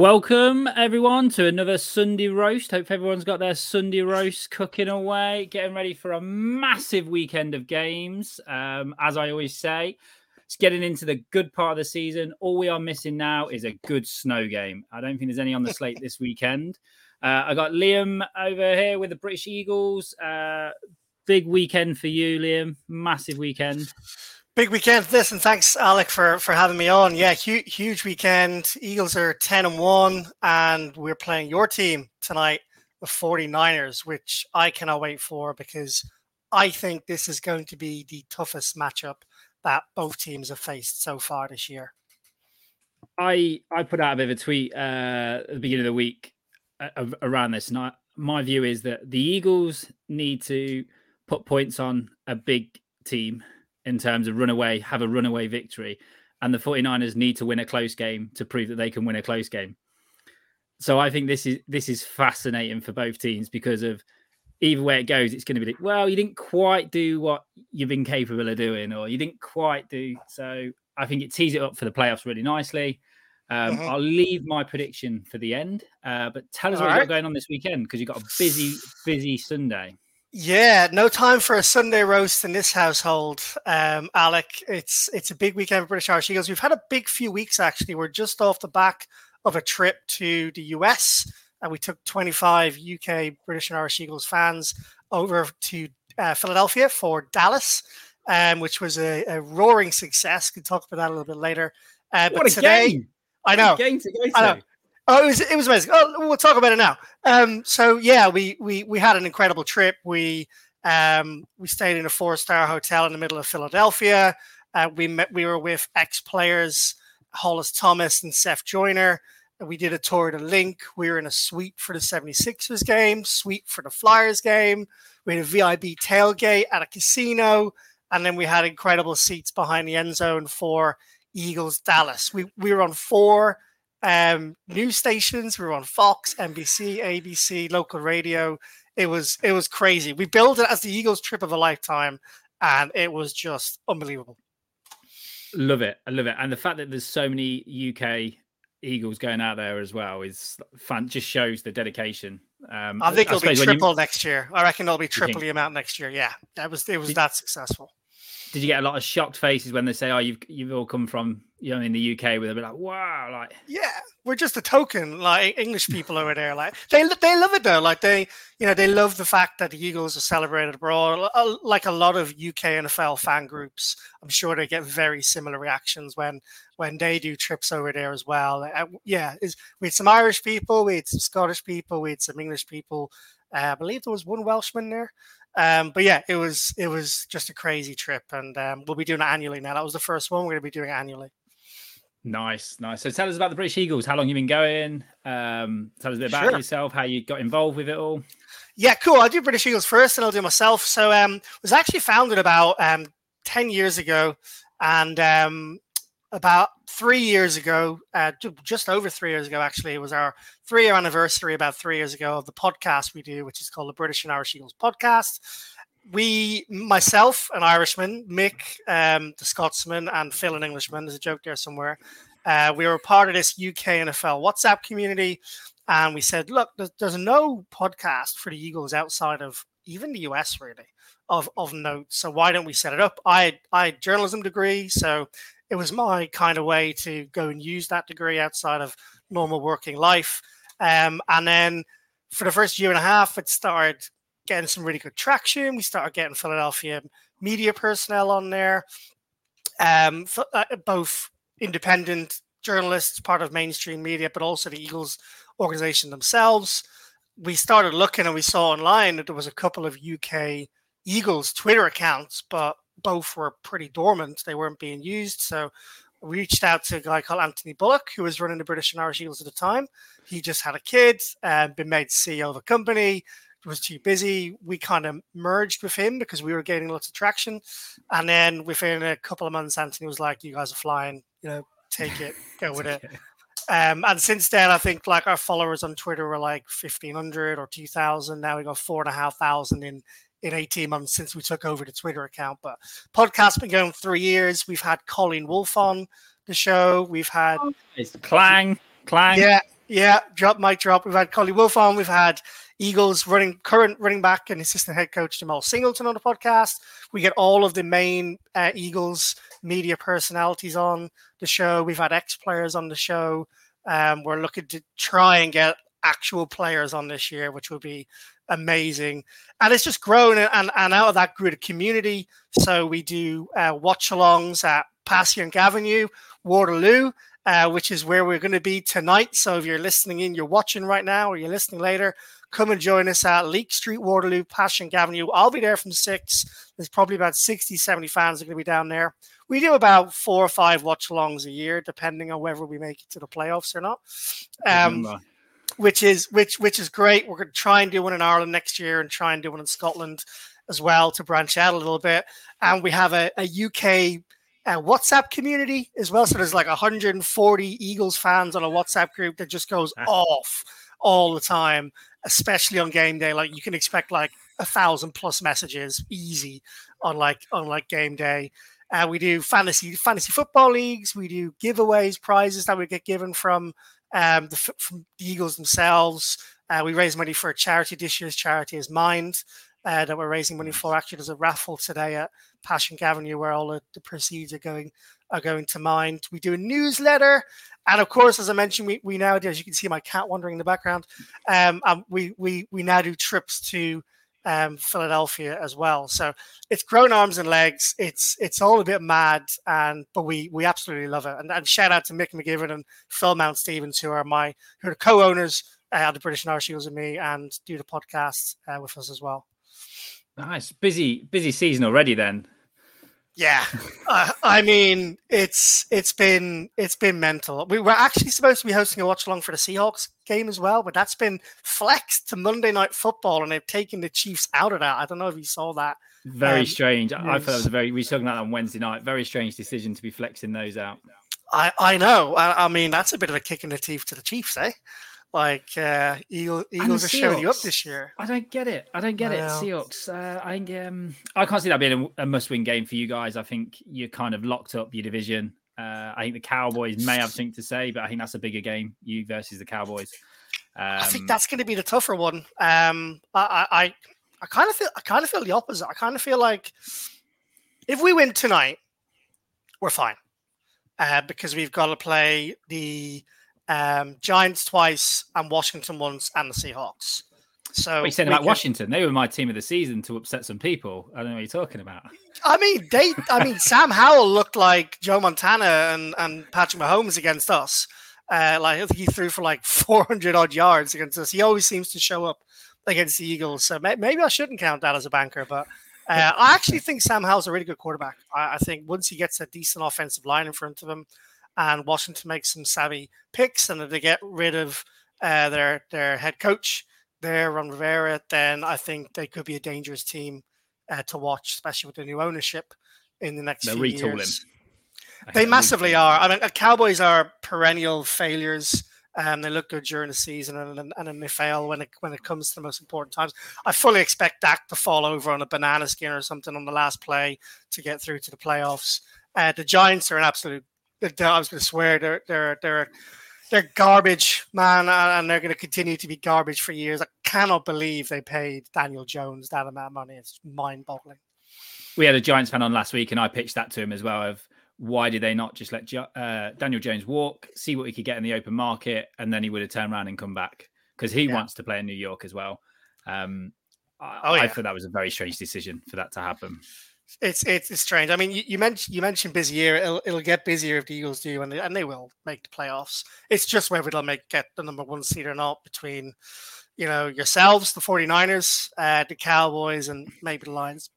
Welcome everyone to another Sunday roast. Hope everyone's got their Sunday roast cooking away, getting ready for a massive weekend of games. Um, as I always say, it's getting into the good part of the season. All we are missing now is a good snow game. I don't think there's any on the slate this weekend. Uh, I got Liam over here with the British Eagles. Uh, big weekend for you, Liam. Massive weekend. Big weekend this, and thanks, Alec, for, for having me on. Yeah, huge, huge weekend. Eagles are 10 and 1, and we're playing your team tonight, the 49ers, which I cannot wait for because I think this is going to be the toughest matchup that both teams have faced so far this year. I I put out a bit of a tweet uh, at the beginning of the week uh, around this, and I, my view is that the Eagles need to put points on a big team in terms of runaway, have a runaway victory. And the 49ers need to win a close game to prove that they can win a close game. So I think this is this is fascinating for both teams because of either way it goes, it's going to be like, well, you didn't quite do what you've been capable of doing, or you didn't quite do. So I think it tees it up for the playoffs really nicely. Um, mm-hmm. I'll leave my prediction for the end, uh, but tell us All what right. you've got going on this weekend because you've got a busy, busy Sunday. Yeah, no time for a Sunday roast in this household, um, Alec. It's it's a big weekend for British Irish Eagles. We've had a big few weeks actually. We're just off the back of a trip to the US, and we took 25 UK British and Irish Eagles fans over to uh, Philadelphia for Dallas, um, which was a, a, roaring success. Can talk about that a little bit later. Uh, but today, game. I know. game to go to. I know. Oh, it was it was amazing. Oh, we'll talk about it now. Um, so yeah, we we we had an incredible trip. We um we stayed in a four star hotel in the middle of Philadelphia. Uh, we met we were with ex players Hollis Thomas and Seth Joyner. We did a tour the Linc. We were in a suite for the 76ers game, suite for the Flyers game. We had a VIP tailgate at a casino, and then we had incredible seats behind the end zone for Eagles Dallas. We we were on four um, news stations. We were on Fox, NBC, ABC, local radio. It was it was crazy. We billed it as the Eagles trip of a lifetime, and it was just unbelievable. Love it, I love it, and the fact that there's so many UK Eagles going out there as well is fun. Just shows the dedication. Um, I think it'll be triple you... next year. I reckon it'll be triple the amount next year. Yeah, that was it was that successful did you get a lot of shocked faces when they say, "Oh, you've you've all come from you know in the UK," with a bit like, "Wow!" Like, yeah, we're just a token, like English people over there. Like they they love it though. Like they you know they love the fact that the Eagles are celebrated abroad. Like a lot of UK NFL fan groups, I'm sure they get very similar reactions when when they do trips over there as well. Uh, yeah, we had some Irish people, we had some Scottish people, we had some English people. Uh, I believe there was one Welshman there. Um, but yeah, it was it was just a crazy trip, and um, we'll be doing it annually now. That was the first one. We're going to be doing it annually. Nice, nice. So tell us about the British Eagles. How long you been going? Um, tell us a bit about sure. yourself. How you got involved with it all. Yeah, cool. I'll do British Eagles first, and I'll do myself. So, um, it was actually founded about um, ten years ago, and um, about three years ago, uh, just over three years ago, actually, it was our three year anniversary about three years ago of the podcast we do, which is called the British and Irish Eagles podcast. We, myself, an Irishman, Mick, um, the Scotsman, and Phil, an Englishman, there's a joke there somewhere. Uh, we were part of this UK NFL WhatsApp community. And we said, look, there's, there's no podcast for the Eagles outside of even the US, really, of, of note. So why don't we set it up? I, I journalism degree. So it was my kind of way to go and use that degree outside of normal working life. Um, and then for the first year and a half, it started getting some really good traction. We started getting Philadelphia media personnel on there, um, uh, both independent journalists, part of mainstream media, but also the Eagles organization themselves. We started looking and we saw online that there was a couple of UK Eagles Twitter accounts, but both were pretty dormant. They weren't being used. So we reached out to a guy called Anthony Bullock, who was running the British and Irish Eagles at the time. He just had a kid and been made CEO of a company. Was too busy. We kind of merged with him because we were gaining lots of traction. And then within a couple of months, Anthony was like, "You guys are flying. You know, take it, go with it." Um, and since then, I think like our followers on Twitter were like fifteen hundred or two thousand. Now we got four and a half thousand in in 18 months since we took over the Twitter account. But podcast's been going three years. We've had Colleen Wolfe on, the show. We've had it's Clang, Clang. Yeah, yeah. Drop mic drop. We've had Collie Wolf on. We've had Eagles running current running back and assistant head coach Jemal Singleton on the podcast. We get all of the main uh, Eagles media personalities on the show. We've had ex players on the show. Um, we're looking to try and get actual players on this year, which will be amazing. And it's just grown, and, and out of that grew the community. So we do uh, watch alongs at Passyunk Avenue, Waterloo, uh, which is where we're going to be tonight. So if you're listening in, you're watching right now, or you're listening later, come and join us at Leake Street, Waterloo, Passyunk Avenue. I'll be there from six. There's probably about 60, 70 fans are going to be down there. We do about four or five watch alongs a year, depending on whether we make it to the playoffs or not. Um, which is which which is great. We're going to try and do one in Ireland next year and try and do one in Scotland as well to branch out a little bit. And we have a, a UK uh, WhatsApp community as well. So there's like 140 Eagles fans on a WhatsApp group that just goes off all the time, especially on game day. Like you can expect like a thousand plus messages easy on like on like game day. Uh, we do fantasy fantasy football leagues. We do giveaways, prizes that we get given from um, the, from the Eagles themselves. Uh, we raise money for a charity. This year's charity is Mind, uh, that we're raising money for. Actually, there's a raffle today at Passyunk Avenue where all the, the proceeds are going are going to Mind. We do a newsletter, and of course, as I mentioned, we, we now do. As you can see, my cat wandering in the background. Um, um we we we now do trips to um, Philadelphia as well. So it's grown arms and legs. It's it's all a bit mad, and but we we absolutely love it. And, and shout out to Mick McGivern and Phil Mount Stevens, who are my who are co-owners uh, the British and Irish Eagles and me, and do the podcast uh, with us as well. Nice, busy busy season already. Then yeah, uh, I mean it's it's been it's been mental. We were actually supposed to be hosting a watch along for the Seahawks game as well, but that's been flexed to Monday Night Football, and they've taken the Chiefs out of that. I don't know if you saw that. Very um, strange. I thought it was a very. We were talking about that on Wednesday night. Very strange decision to be flexing those out. I I know. I, I mean that's a bit of a kick in the teeth to the Chiefs, eh? Like uh, Eagle, Eagles are showing you up this year. I don't get it. I don't get I it. Seahawks. Uh, I um, I can't see that being a, a, must-win game for you guys. I think you're kind of locked up your division. Uh, I think the Cowboys may have something to say, but I think that's a bigger game. You versus the Cowboys. Um, I think um, that's going to be the tougher one. Um, I, I, I kind of feel, I kind of feel the opposite. I kind of feel like if we win tonight, we're fine, uh, because we've got to play the um, Giants twice and Washington once and the Seahawks. So what you saying about. Washington? They were my team of the season to upset some people. I don't know what you're talking about. I mean, they. I mean, Sam Howell looked like Joe Montana and and Patrick Mahomes against us. Uh, like I think he threw for like 400 odd yards against us. He always seems to show up against the Eagles. So maybe I shouldn't count that as a banker, but uh, I actually think Sam Howell's a really good quarterback. I, I think once he gets a decent offensive line in front of him, and Washington makes some savvy picks, and if they get rid of uh, their their head coach there, Ron Rivera, then I think they could be a dangerous team uh, to watch, especially with the new ownership in the next They're few years. They massively are. I mean, Cowboys are perennial failures. Um, they look good during the season, and, and, and then they fail when it when it comes to the most important times. I fully expect Dak to fall over on a banana skin or something on the last play to get through to the playoffs. Uh, the Giants are an absolute I was going to swear they're they're they're they're garbage, man, and they're going to continue to be garbage for years. I cannot believe they paid Daniel Jones that amount of money. It's mind-boggling. We had a Giants fan on last week, and I pitched that to him as well. Of why did they not just let uh, Daniel Jones walk, see what he could get in the open market, and then he would have turned around and come back because he yeah. wants to play in New York as well. Um, I, oh, yeah. I thought that was a very strange decision for that to happen. It's, it's it's strange. I mean, you, you mentioned you mentioned busy year. It'll, it'll get busier if the Eagles do, and they, and they will make the playoffs. It's just whether they'll make get the number one seed or not between, you know, yourselves, the 49ers, uh, the Cowboys, and maybe the Lions.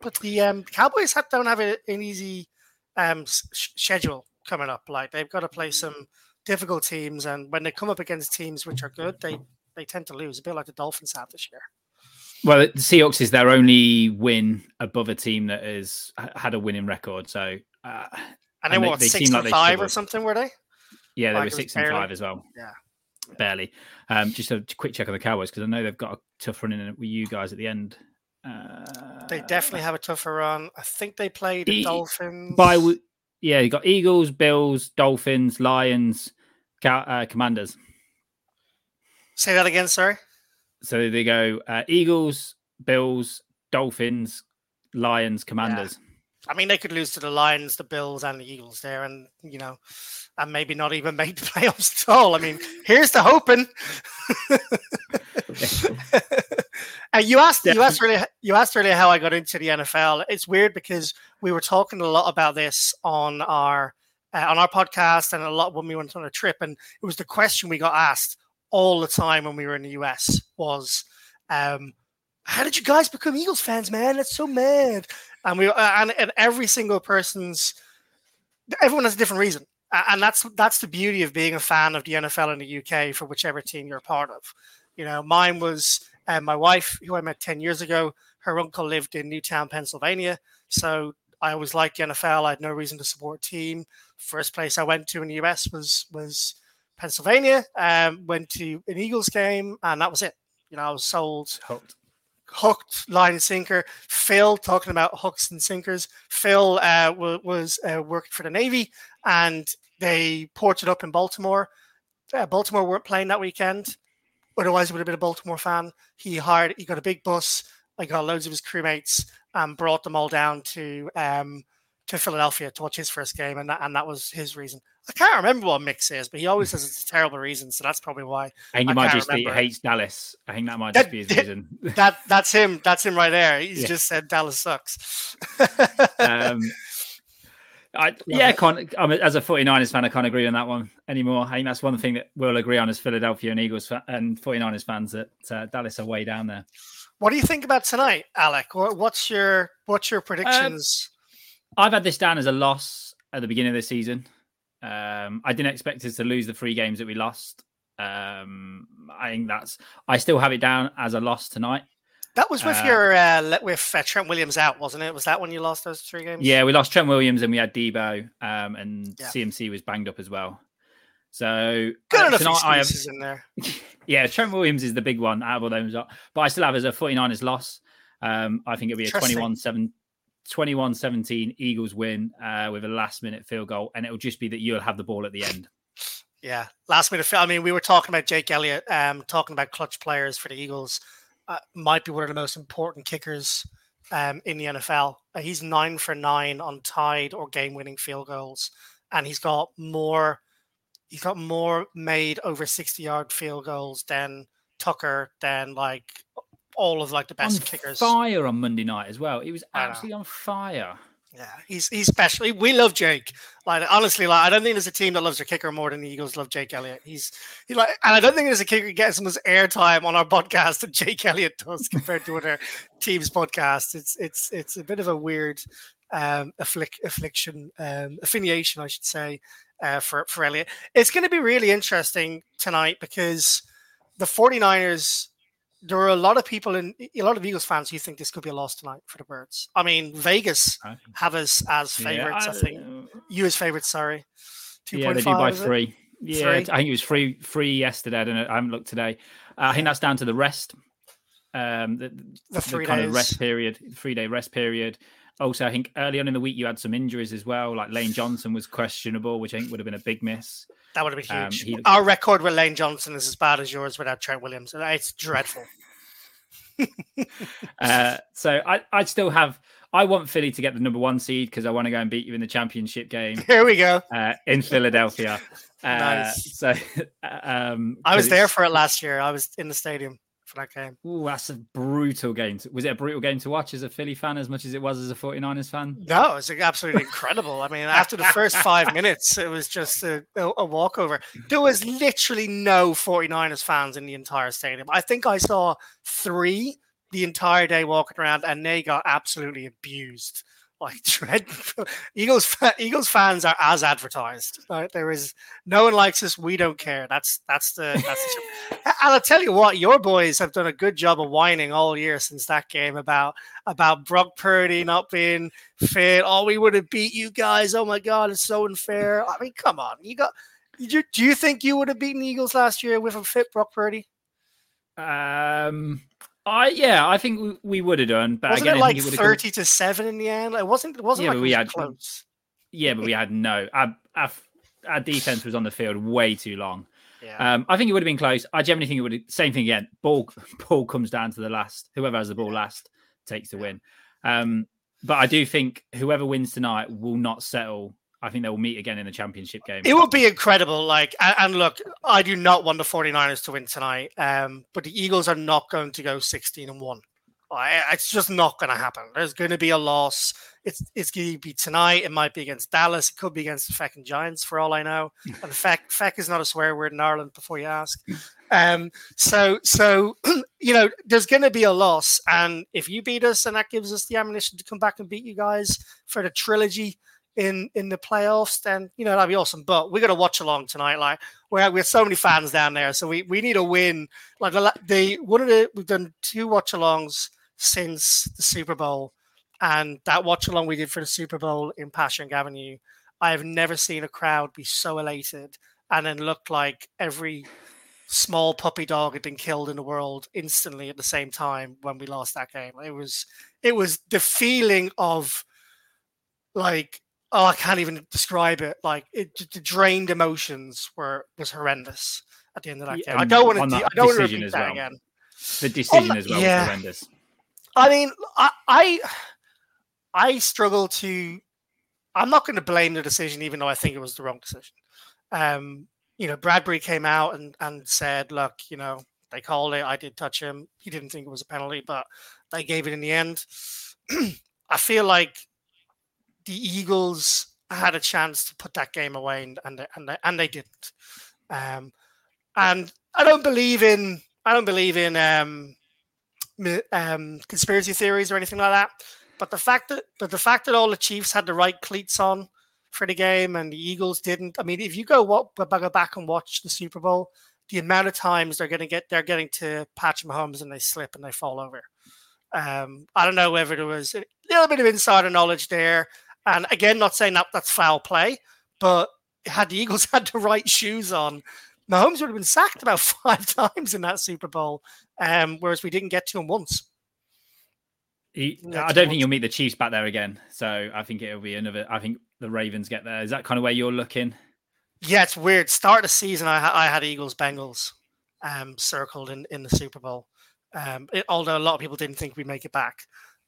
But the um, Cowboys have, don't have a, an easy um, schedule coming up. Like they've got to play some difficult teams, and when they come up against teams which are good, they they tend to lose. A bit like the Dolphins have this year. Well, the Seahawks is their only win above a team that has had a winning record. So, uh, and they, and what, they, six and like five or something, were they? Yeah, they like were six barely, and five as well. Yeah, barely. Um, just a quick check on the Cowboys because I know they've got a tough run in with you guys at the end. Uh, they definitely have a tougher run. I think they played the Dolphins. By yeah, you got Eagles, Bills, Dolphins, Lions, uh, Commanders. Say that again. Sorry. So they go uh, Eagles, Bills, Dolphins, Lions, Commanders. Yeah. I mean, they could lose to the Lions, the Bills, and the Eagles there, and you know, and maybe not even make the playoffs at all. I mean, here's the hoping. and you asked, you asked earlier, you asked earlier how I got into the NFL. It's weird because we were talking a lot about this on our uh, on our podcast and a lot when we went on a trip, and it was the question we got asked all the time when we were in the US was, um, "How did you guys become Eagles fans, man? That's so mad." And we uh, and, and every single person's everyone has a different reason and that's that's the beauty of being a fan of the NFL in the UK for whichever team you're a part of. You know, mine was uh, my wife, who I met ten years ago. Her uncle lived in Newtown, Pennsylvania, so I always liked the NFL. I had no reason to support a team. First place I went to in the US was was Pennsylvania. Um, went to an Eagles game, and that was it. You know, I was sold. Hooked hooked line and sinker. Phil talking about hooks and sinkers. Phil uh, w- was uh, working for the Navy, and they ported up in Baltimore. Uh, Baltimore weren't playing that weekend. Otherwise, he would have been a Baltimore fan. He hired, he got a big bus. I got loads of his crewmates and brought them all down to um, to Philadelphia to watch his first game, and that and that was his reason. I can't remember what Mick says, but he always says it's a terrible reason, so that's probably why. I think he might just be hates Dallas. I think that might just that, be his reason. That that's him. That's him right there. He's yeah. just said Dallas sucks. um, I, yeah, I can't. I mean, as a 49ers fan, I can't agree on that one anymore. I think that's one thing that we'll agree on as Philadelphia and Eagles fa- and 49ers fans that uh, Dallas are way down there. What do you think about tonight, Alec? What's your what's your predictions? Um, I've had this down as a loss at the beginning of the season. Um, I didn't expect us to lose the three games that we lost. Um, I think that's. I still have it down as a loss tonight. That was with uh, your uh, with uh, Trent Williams out, wasn't it? Was that when you lost those three games? Yeah, we lost Trent Williams and we had Deebo, um, and yeah. CMC was banged up as well. So good uh, enough excuses have, in there. yeah, Trent Williams is the big one out of all those, but I still have as a 49ers loss. Um, I think it'll be a 21 7 21 17 Eagles win uh, with a last minute field goal, and it'll just be that you'll have the ball at the end. Yeah, last minute. I mean, we were talking about Jake Elliott, um, talking about clutch players for the Eagles uh, might be one of the most important kickers um, in the NFL. Uh, he's nine for nine on tied or game-winning field goals, and he's got more. He's got more made over sixty-yard field goals than Tucker, than like all of like the best on kickers. Fire on Monday night as well. He was absolutely on fire. Yeah, he's he's special. We love Jake. Like honestly, like I don't think there's a team that loves their kicker more than the Eagles love Jake Elliott. He's he like, and I don't think there's a kicker gets as much airtime on our podcast that Jake Elliott does compared to other teams' podcasts. It's it's it's a bit of a weird um afflic- affliction um affiliation, I should say, uh, for for Elliott. It's going to be really interesting tonight because the 49ers there are a lot of people in a lot of Eagles fans who think this could be a loss tonight for the Birds. I mean, Vegas have us as favorites. Yeah, I, I, think you as favorites. Sorry, two yeah, they do by three. Yeah, three? I think it was free free yesterday. I don't know. I haven't looked today. Uh, I think that's down to the rest. Um, the, the, the kind days. of rest period, three day rest period. Also, I think early on in the week you had some injuries as well. Like Lane Johnson was questionable, which I think would have been a big miss. That would have been um, huge. Um, Our record with Lane Johnson is as bad as yours without Trent Williams. It's dreadful. uh, so I, I still have. I want Philly to get the number one seed because I want to go and beat you in the championship game. Here we go uh, in Philadelphia. Uh, nice. So um, I was there for it last year. I was in the stadium for that game. Oh, that's a brutal game. Was it a brutal game to watch as a Philly fan as much as it was as a 49ers fan? No, it's absolutely incredible. I mean, after the first five minutes, it was just a, a, walkover. There was literally no 49ers fans in the entire stadium. I think I saw three the entire day walking around, and they got absolutely abused like dreadful. Eagles Eagles fans are as advertised. Right? There is no one likes us. We don't care. That's that's the that's. The, and I'll tell you what, your boys have done a good job of whining all year since that game about about Brock Purdy not being fit. Oh, we would have beat you guys. Oh my God, it's so unfair. I mean, come on, you got. Do you think you would have beaten Eagles last year with a fit Brock Purdy? Um, I yeah, I think we, we would have done, but wasn't again, it like thirty come... to seven in the end? It wasn't. It wasn't yeah, like we had close. Yeah, but we had no. Our, our, our defense was on the field way too long. Yeah. Um, I think it would have been close. I generally think it would. Same thing again. Ball ball comes down to the last. Whoever has the ball last takes the win. Um, but I do think whoever wins tonight will not settle. I think they will meet again in the championship game. It would be incredible. Like, and, look, I do not want the 49ers to win tonight. Um, but the Eagles are not going to go 16 and 1. It's just not going to happen. There's going to be a loss. It's it's going to be tonight. It might be against Dallas. It could be against the fucking Giants, for all I know. And feck, feck is not a swear word in Ireland. Before you ask, um, so so you know, there's going to be a loss, and if you beat us, and that gives us the ammunition to come back and beat you guys for the trilogy in in the playoffs, then you know that'd be awesome. But we got to watch along tonight. Like we're we have so many fans down there, so we we need a win. Like the, the one of the we've done two watch alongs since the Super Bowl, and that watch along we did for the Super Bowl in Passyunk Avenue. I have never seen a crowd be so elated and then look like every small puppy dog had been killed in the world instantly at the same time when we lost that game. It was it was the feeling of like oh I can't even describe it. Like it the drained emotions were was horrendous at the end of that game. I don't want to I don't want to decision repeat that well. again. the decision Oh, as well yeah. was horrendous. I mean, I, I I struggle to. I'm not going to blame the decision, even though I think it was the wrong decision. Um, you know, Bradberry came out and and said, "Look, you know, they called it. I did touch him. He didn't think it was a penalty, but they gave it in the end." I feel like the Eagles had a chance to put that game away, and and they, and they, and they didn't. Um, and I don't believe in I don't believe in um, um, conspiracy theories or anything like that. But the fact that but the fact that all the Chiefs had the right cleats on for the game and the Eagles didn't. I mean, if you go what go back and watch the Super Bowl, the amount of times they're going to get they're getting to Patrick Mahomes and they slip and they fall over. Um, I don't know whether there was a little bit of insider knowledge there. And again, not saying that that's foul play, but had the Eagles had the right shoes on, Mahomes would have been sacked about five times in that Super Bowl. Um, whereas we didn't get to him once. He, I don't think you'll meet the Chiefs back there again. So I think it'll be another. I think the Ravens get there. Is that kind of where you're looking? Yeah, it's weird. Start of the season, I, I had Eagles Bengals um, circled in, in the Super Bowl. Um, it- although a lot of people didn't think we'd make it back.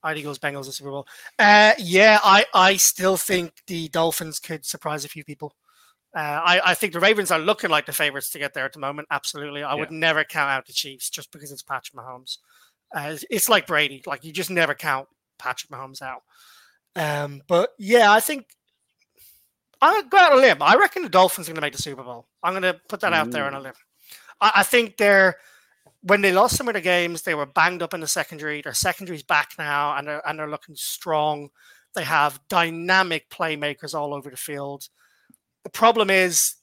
I had Eagles Bengals the Super Bowl. Uh, yeah, I, I still think the Dolphins could surprise a few people. Uh, I, I think the Ravens are looking like the favorites to get there at the moment. Absolutely. I would never count out the Chiefs just because it's Patrick Mahomes. Uh, it's, it's like Brady. Like you just never count Patrick Mahomes out. Um, but yeah, I think I'm gonna go out on a limb. I reckon the Dolphins are going to make the Super Bowl. I'm going to put that out there on a limb. I, I think they're when they lost some of the games, they were banged up in the secondary. Their secondary's back now, and they're and they're looking strong. They have dynamic playmakers all over the field. The problem is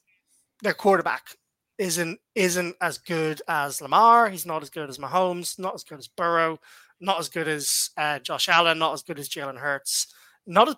their quarterback isn't isn't as good as Lamar. He's not as good as Mahomes. Not as good as Burrow. Not as good as uh, Josh Allen. Not as good as Jalen Hurts. Not as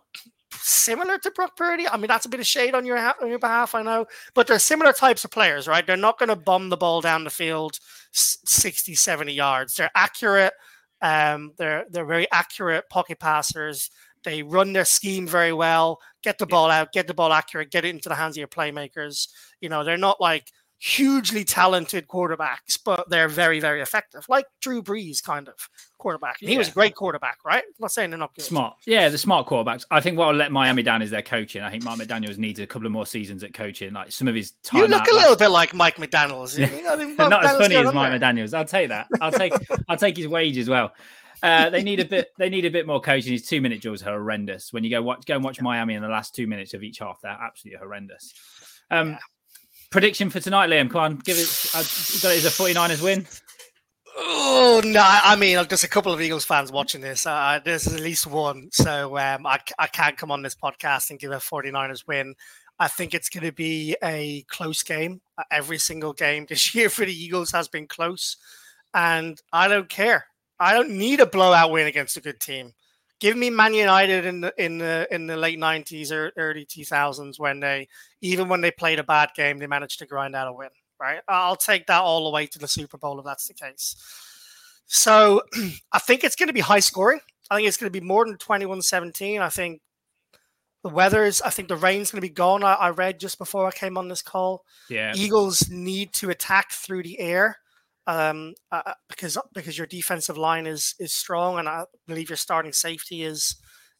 similar to Brock Purdy. I mean, that's a bit of shade on your on your behalf, I know, but they're similar types of players, right? They're not going to bomb the ball down the field 60, 70 yards. They're accurate. Um, they're they're very accurate pocket passers. They run their scheme very well. Get the ball out, get the ball accurate, get it into the hands of your playmakers. You know, they're not like hugely talented quarterbacks, but they're very, very effective, like Drew Brees kind of quarterback. And he was a great quarterback, right? I'm not saying they're not good. Smart. Yeah, the smart quarterbacks. I think what will let Miami down is their coaching. I think Mike McDaniels needs a couple of more seasons at coaching. Like some of his time. You look a last- little bit like Mike McDaniels. You know, I mean, not as funny as Mike there. McDaniels. I'll take that. I'll take I'll take his wage as well. Uh, they need a bit. They need a bit more coaching. His two minute drills are horrendous. When you go watch, go and watch Miami in the last two minutes of each half, they're absolutely horrendous. Um, Yeah. Prediction for tonight, Liam. Come on, give it. Uh, you got it as a 49ers win. Oh no! I mean, there's a couple of Eagles fans watching this. Uh, there's at least one, so um, I, I can't come on this podcast and give a 49ers win. I think it's going to be a close game. Uh, Every single game this year for the Eagles has been close, and I don't care. I don't need a blowout win against a good team. Give me Man United in the in the in the late 90s or early 2000s when they even when they played a bad game, they managed to grind out a win. Right? I'll take that all the way to the Super Bowl if that's the case. So I think it's going to be high scoring. I think it's going to be more than 21 17. I think The weather is. I think the rain's going to be gone. I, I, read just before I came on this call. Yeah. Eagles need to attack through the air um, uh, uh, because because your defensive line is is strong, and I believe your starting safety is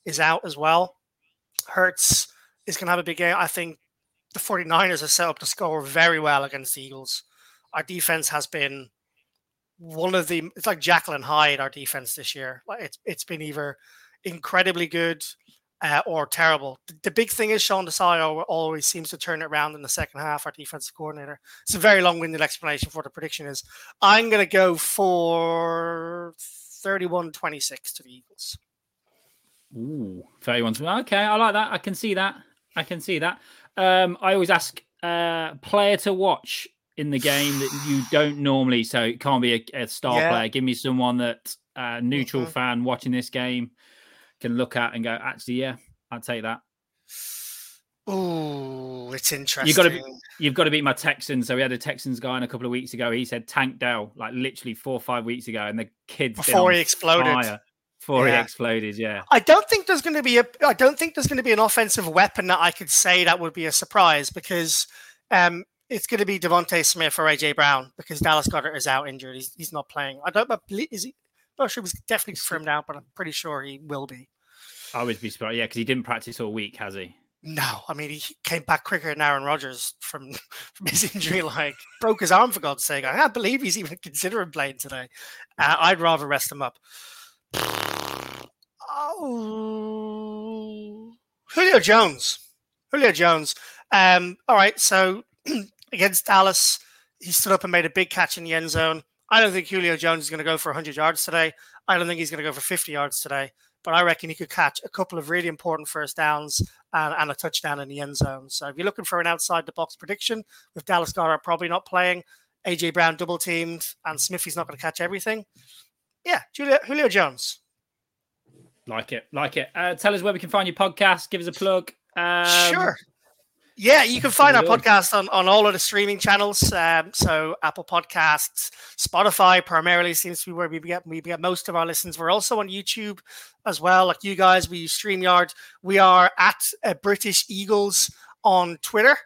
is out as well. Hurts is going to have a big game. I think the 49ers are set up to score very well against the Eagles. Our defense has been one of the it's like and Hyde our defense this year. Like it's it's been either incredibly good uh, or terrible. The, the, big thing is Sean Desai always seems to turn it around in the second half. Our defensive coordinator. It's a very long-winded explanation for the prediction is. I'm going to go for 31-26 to the Eagles. Ooh, 31. Okay, I like that. I can see that. I can see that. Um, I always ask uh, player to watch in the game that you don't normally. So it can't be a, a star yeah. player. Give me someone that uh, neutral mm-hmm. fan watching this game can look at and go, actually, yeah, I'd take that. Oh, it's interesting. You've got to you've got to beat my Texans. So we had a Texans guy in a couple of weeks ago. He said Tank Dell, like literally four or five weeks ago, and the kid before he exploded. Fire before yeah. he exploded, yeah. I don't think there's going to be a. I don't think there's going to be an offensive weapon that I could say that would be a surprise because um, it's going to be DeVonta Smith or AJ Brown because Dallas Goedert is out injured. He's, he's not playing. I don't. Is he? I'm not sure he was definitely confirmed out, but I'm pretty sure he will be. I would be surprised. Yeah, because he didn't practice all week, has he? No, I mean he came back quicker than Aaron Rodgers from from his injury. Like broke his arm for God's sake. I can't believe he's even considering playing today. Uh, I'd rather rest him up. Oh, Julio Jones. Julio Jones. Um, all right, so against Dallas, he stood up and made a big catch in the end zone. I don't think Julio Jones is going to go for 100 yards today. I don't think he's going to go for 50 yards today but I reckon he could catch a couple of really important first downs and, and, a touchdown in the end zone. So if you're looking for an outside the box prediction, with Dallas Goedert probably not playing, AJ Brown double teamed, and Smithy's not going to catch everything, yeah, Julio, Julio Jones. Like it, like it. Uh, tell us where we can find your podcast. Give us a plug. Um, sure. Yeah, you can find our podcast on, on all of the streaming channels. Um, so Apple Podcasts, Spotify primarily seems to be where we get we get most of our listens. We're also on YouTube as well. Like you guys, we use StreamYard. We are at uh, British Eagles on Twitter.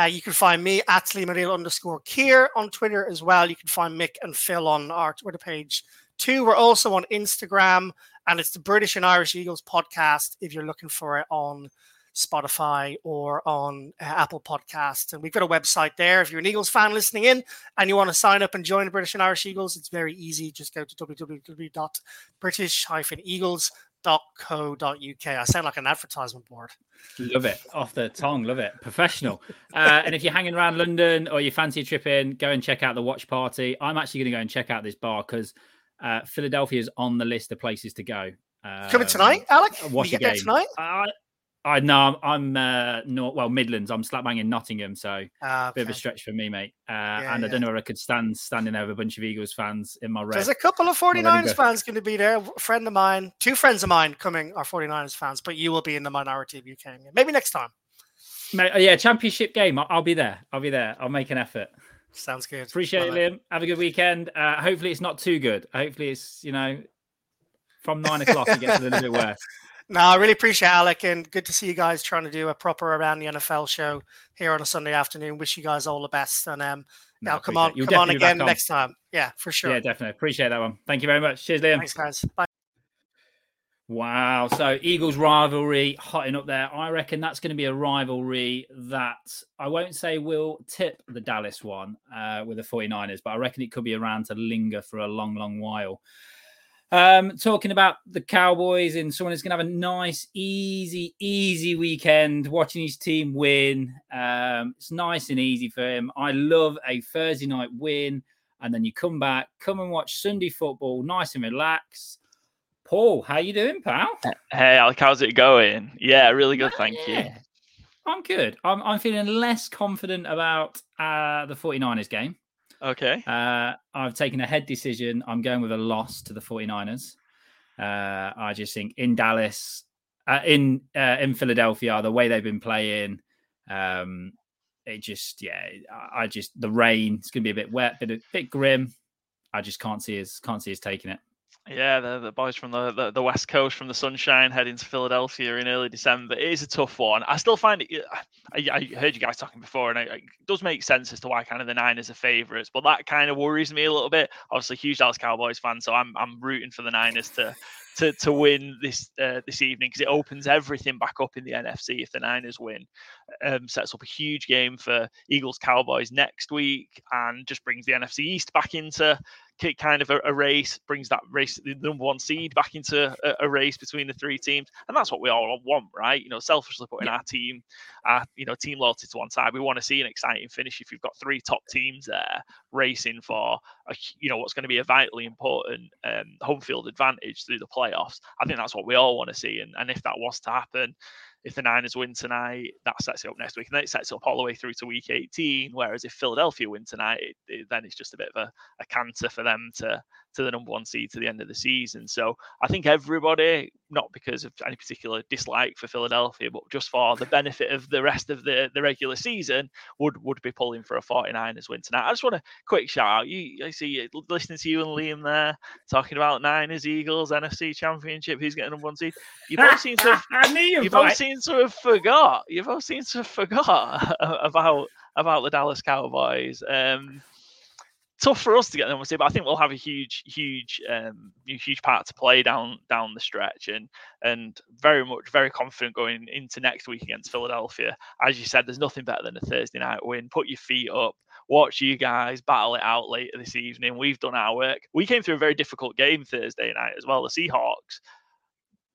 Uh, you can find me at Liam underscore Kier on Twitter as well. You can find Mick and Phil on our Twitter page too. We're also on Instagram, and it's the British and Irish Eagles podcast if you're looking for it on Spotify or on uh, Apple Podcasts. And we've got a website there. If you're an Eagles fan listening in and you want to sign up and join the British and Irish Eagles, it's very easy. Just go to www.british-eagles.co.uk. I sound like an advertisement board. Love it. Off the tongue. Love it. Professional. Uh, and if you're hanging around London or you fancy a trip in, go and check out the watch party. I'm actually going to go and check out this bar because uh, Philadelphia is on the list of places to go. Um, Coming tonight, Alec? Watch a game. tonight? Uh, I know I'm, I'm uh, not well Midlands. I'm slap bang in Nottingham, so okay. Ah, a bit of a stretch for me, mate. Uh, yeah, and I don't know where I could stand standing there with a bunch of Eagles fans in my red. There's a couple of 49ers fans going to be there. A friend of mine, two friends of mine coming are 49ers fans, but you will be in the minority if you. Maybe next time. Mate, uh, yeah, championship game. I'll, I'll, be there. I'll be there. I'll make an effort. Sounds good. Appreciate Love it, Liam. Have a good weekend. Uh, hopefully, it's not too good. Hopefully, it's you know from nine o'clock it gets a little bit worse. No, I really appreciate Alec and good to see you guys trying to do a proper around the NFL show here on a Sunday afternoon. Wish you guys all the best and um no, come on, come on again on. next time. Yeah, for sure. Yeah, definitely. Appreciate that one. Thank you very much. Cheers, Liam. Thanks, guys. Bye. Wow. So Eagles rivalry hotting up there. I reckon that's going to be a rivalry that I won't say will tip the Dallas one uh, with the 49ers, but I reckon it could be around to linger for a long, long while. Um, talking about the Cowboys and someone who's going to have a nice, easy, easy weekend watching his team win. Um, it's nice and easy for him. I love a Thursday night win, and then you come back, come and watch Sunday football, nice and relaxed. Paul, how you doing, pal? Hey, Alec, how's it going? Yeah, really good, thank yeah. you. I'm good. I'm, I'm feeling less confident about uh, the 49ers game. Okay. Uh, I've taken a head decision. I'm going with a loss to the 49ers. Uh, I just think in Dallas, uh, in uh, in Philadelphia, the way they've been playing, um, it just yeah, I just the rain. It's going to be a bit wet, bit a bit grim. I just can't see his can't see his taking it. Yeah, the, the boys from the, the, the West Coast, from the Sunshine, heading to Philadelphia in early December. It is a tough one. I still find it. I, I heard you guys talking before, and it does make sense as to why kind of the Niners are favourites, but that kind of worries me a little bit. Obviously, huge Dallas Cowboys fan, so I'm I'm rooting for the Niners to to to win this uh, this evening because it opens everything back up in the NFC if the Niners win. Um, sets up a huge game for Eagles Cowboys next week and just brings the NFC East back into kind of a, a, race, brings that race, the number one seed back into a, a, race between the three teams. And that's what we all want, right? You know, selfishly putting yeah. our team, our, you know, team loyalty to one side. We want to see an exciting finish if you've got three top teams there racing for, a, you know, what's going to be a vitally important um, home field advantage through the playoffs. I think that's what we all want to see. And, and if that was to happen, if the Niners win tonight, that sets it up next week, and then it sets it up all the way through to Week 18. Whereas if Philadelphia win tonight, it, it, then it's just a bit of a, a canter for them to to the number one seed to the end of the season. So I think everybody, not because of any particular dislike for Philadelphia, but just for the benefit of the rest of the, the regular season, would would be pulling for a 49ers win tonight. I just want a quick shout out. You I see listening to you and Liam there talking about Niners, Eagles, NFC Championship, who's getting a number one seed. You both seem to have, I knew you both seem to have forgot. You both seem to have forgot about about the Dallas Cowboys. Um, tough for us to get them, obviously, but I think we'll have a huge, huge, um, huge part to play down down the stretch, and and very much, very confident going into next week against Philadelphia. As you said, there's nothing better than a Thursday night win. Put your feet up, watch you guys battle it out later this evening. We've done our work. We came through a very difficult game Thursday night as well. The Seahawks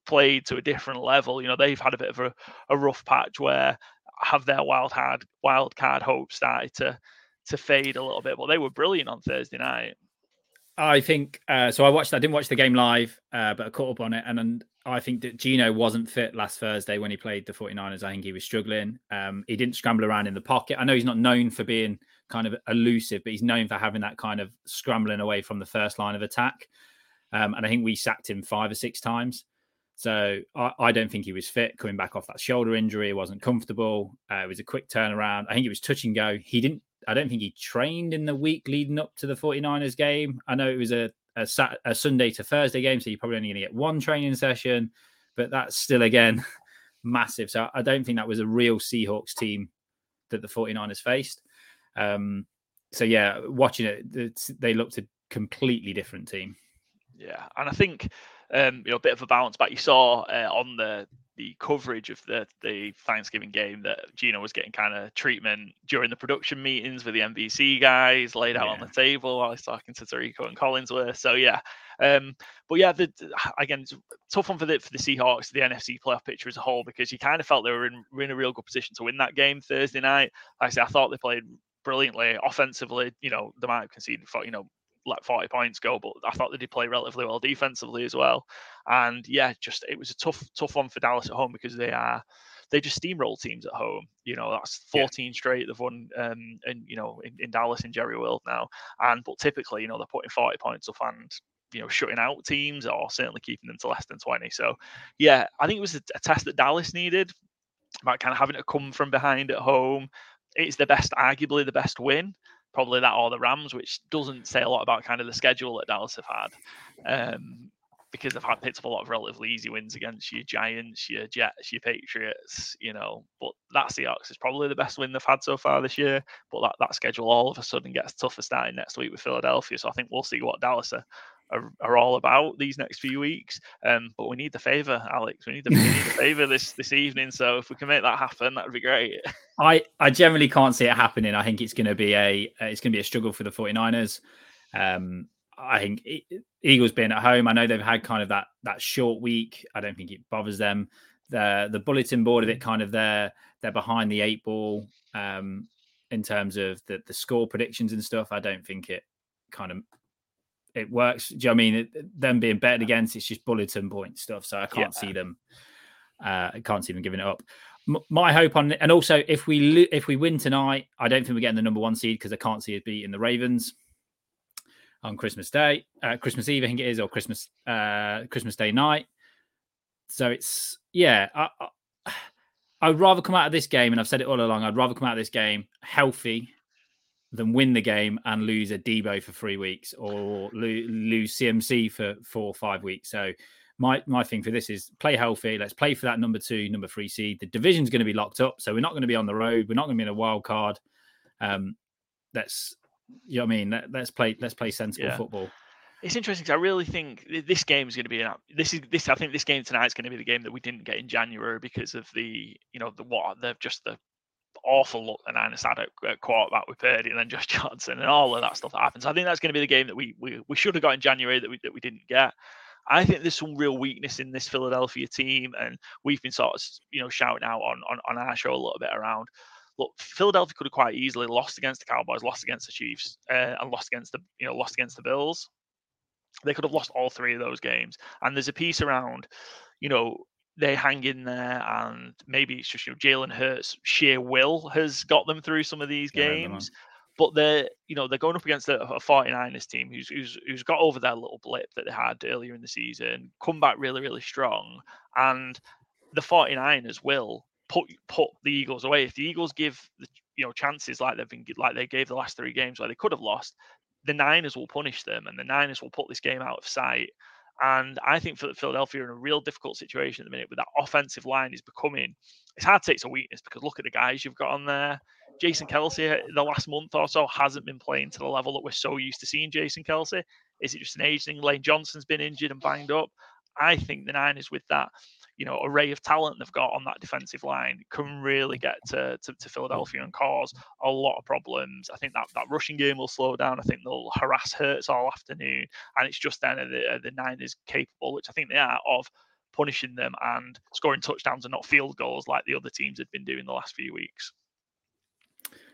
played to a different level. You know, they've had a bit of a, a rough patch where have their wild card wild card hopes started to to fade a little bit, but they were brilliant on Thursday night. I think uh, so. I watched. I didn't watch the game live, uh, but I caught up on it, and, and I think that Geno wasn't fit last Thursday when he played the 49ers. I think he was struggling. Um, he didn't scramble around in the pocket. I know he's not known for being kind of elusive, but he's known for having that kind of scrambling away from the first line of attack. Um, and I think we sacked him five or six times. So I, I, don't think he was fit coming back off that shoulder injury. He wasn't comfortable. Uh, it was a quick turnaround. I think it was touch and go. He didn't I don't think he trained in the week leading up to the 49ers game. I know it was a, a, Sat- a Sunday to Thursday game, so you're probably only going to get one training session, but that's still, again, massive. So I don't think that was a real Seahawks team that the 49ers faced. Um, so, yeah, watching it, they looked a completely different team. Yeah. And I think, um, you know, a bit of a bounce back. You saw uh, on the the coverage of the the Thanksgiving game that Geno was getting kind of treatment during the production meetings with the NBC guys laid out yeah. on the table while he's talking to Tirico and Collinsworth. So yeah, um, but yeah, the, again, tough one for the for the Seahawks, the NFC playoff picture as a whole because you kind of felt they were in, were in a real good position to win that game Thursday night. Like I say, I thought they played brilliantly offensively. You know, they might have conceded for you know let 40 points go, but I thought they did play relatively well defensively as well. And yeah, just it was a tough, tough one for Dallas at home because they are they just steamroll teams at home. You know, that's 14 yeah. straight they've won um and you know in, in Dallas in Jerry World now. And but typically, you know, they're putting 40 points up and you know, shutting out teams or certainly keeping them to less than 20. So yeah, I think it was a, a test that Dallas needed about kind of having to come from behind at home. It's the best, arguably the best win probably that or the Rams, which doesn't say a lot about kind of the schedule that Dallas have had. Um, because they've had picked up a lot of relatively easy wins against your Giants, your Jets, your Patriots, you know. But that Seahawks is probably the best win they've had so far this year. But that, that schedule all of a sudden gets tougher starting next week with Philadelphia. So I think we'll see what Dallas are, are, are all about these next few weeks. Um, but we need the favour, Alex. We need the, we need the favour this this evening. So if we can make that happen, that would be great. I, I generally can't see it happening. I think it's going to be a it's going to be a struggle for the 49ers. Um, I think Eagles being at home, I know they've had kind of that that short week. I don't think it bothers them. The the bulletin board of it kind of they're they're behind the eight ball um, in terms of the the score predictions and stuff. I don't think it kind of it works. Do you know I mean? It, them being betted against, it's just bulletin point stuff. So I can't yeah. see them. Uh, I can't see them giving it up. M- my hope on, and also if we lo- if we win tonight, I don't think we're getting the number one seed because I can't see it beating the Ravens on Christmas Day, uh, Christmas Eve, I think it is, or Christmas uh, Christmas Day night. So it's yeah. I, I, would rather come out of this game, and I've said it all along. I'd rather come out of this game healthy than win the game and lose a Deebo for three weeks or lo- lose CMC for four or five weeks. So my my thing for this is play healthy. Let's play for that number two, number three seed. The division's going to be locked up, so we're not going to be on the road. We're not going to be in a wild card. Um, let's you know what I mean. Let, us play let's play sensible yeah. football. It's interesting because I really think this game is going to be an, this is this I think this game tonight is going to be the game that we didn't get in January because of the you know the what the just the awful look the Niners had at, at quarterback with Purdy and then Josh Johnson and all of that stuff that happens. I think that's going to be the game that we we, we should have got in January that we that we didn't get. I think there's some real weakness in this Philadelphia team, and we've been sort of you know shouting out on on, on our show a little bit around. Look, Philadelphia could have quite easily lost against the Cowboys, lost against the Chiefs, uh, and lost against the you know lost against the Bills. They could have lost all three of those games. And there's a piece around, you know, they hang in there, and maybe it's just you know Jalen Hurts' sheer will has got them through some of these games. But they're you know they're going up against a, a 49ers team who's, who's who's got over their little blip that they had earlier in the season, come back really really strong, and the 49ers will put put the Eagles away. If the Eagles give the you know chances like they've been like they gave the last three games where they could have lost, the Niners will punish them and the Niners will put this game out of sight. And I think Philadelphia are in a real difficult situation at the minute with that offensive line is becoming it's hard to say it's a weakness because look at the guys you've got on there. Jason Kelce uh, the last month or so hasn't been playing to the level that we're so used to seeing Jason Kelce. Is it just an age thing? Lane Johnson's been injured and banged up. I think the Niners, with that, you know, array of talent they've got on that defensive line, can really mm. get to, to, to Philadelphia and cause a lot of problems. I think that, that rushing game will slow down. I think they'll harass Hurts all afternoon, and it's just then the, uh, the Niners capable, which I think they are, of punishing them and scoring touchdowns and not field goals like the other teams had been doing the last few weeks.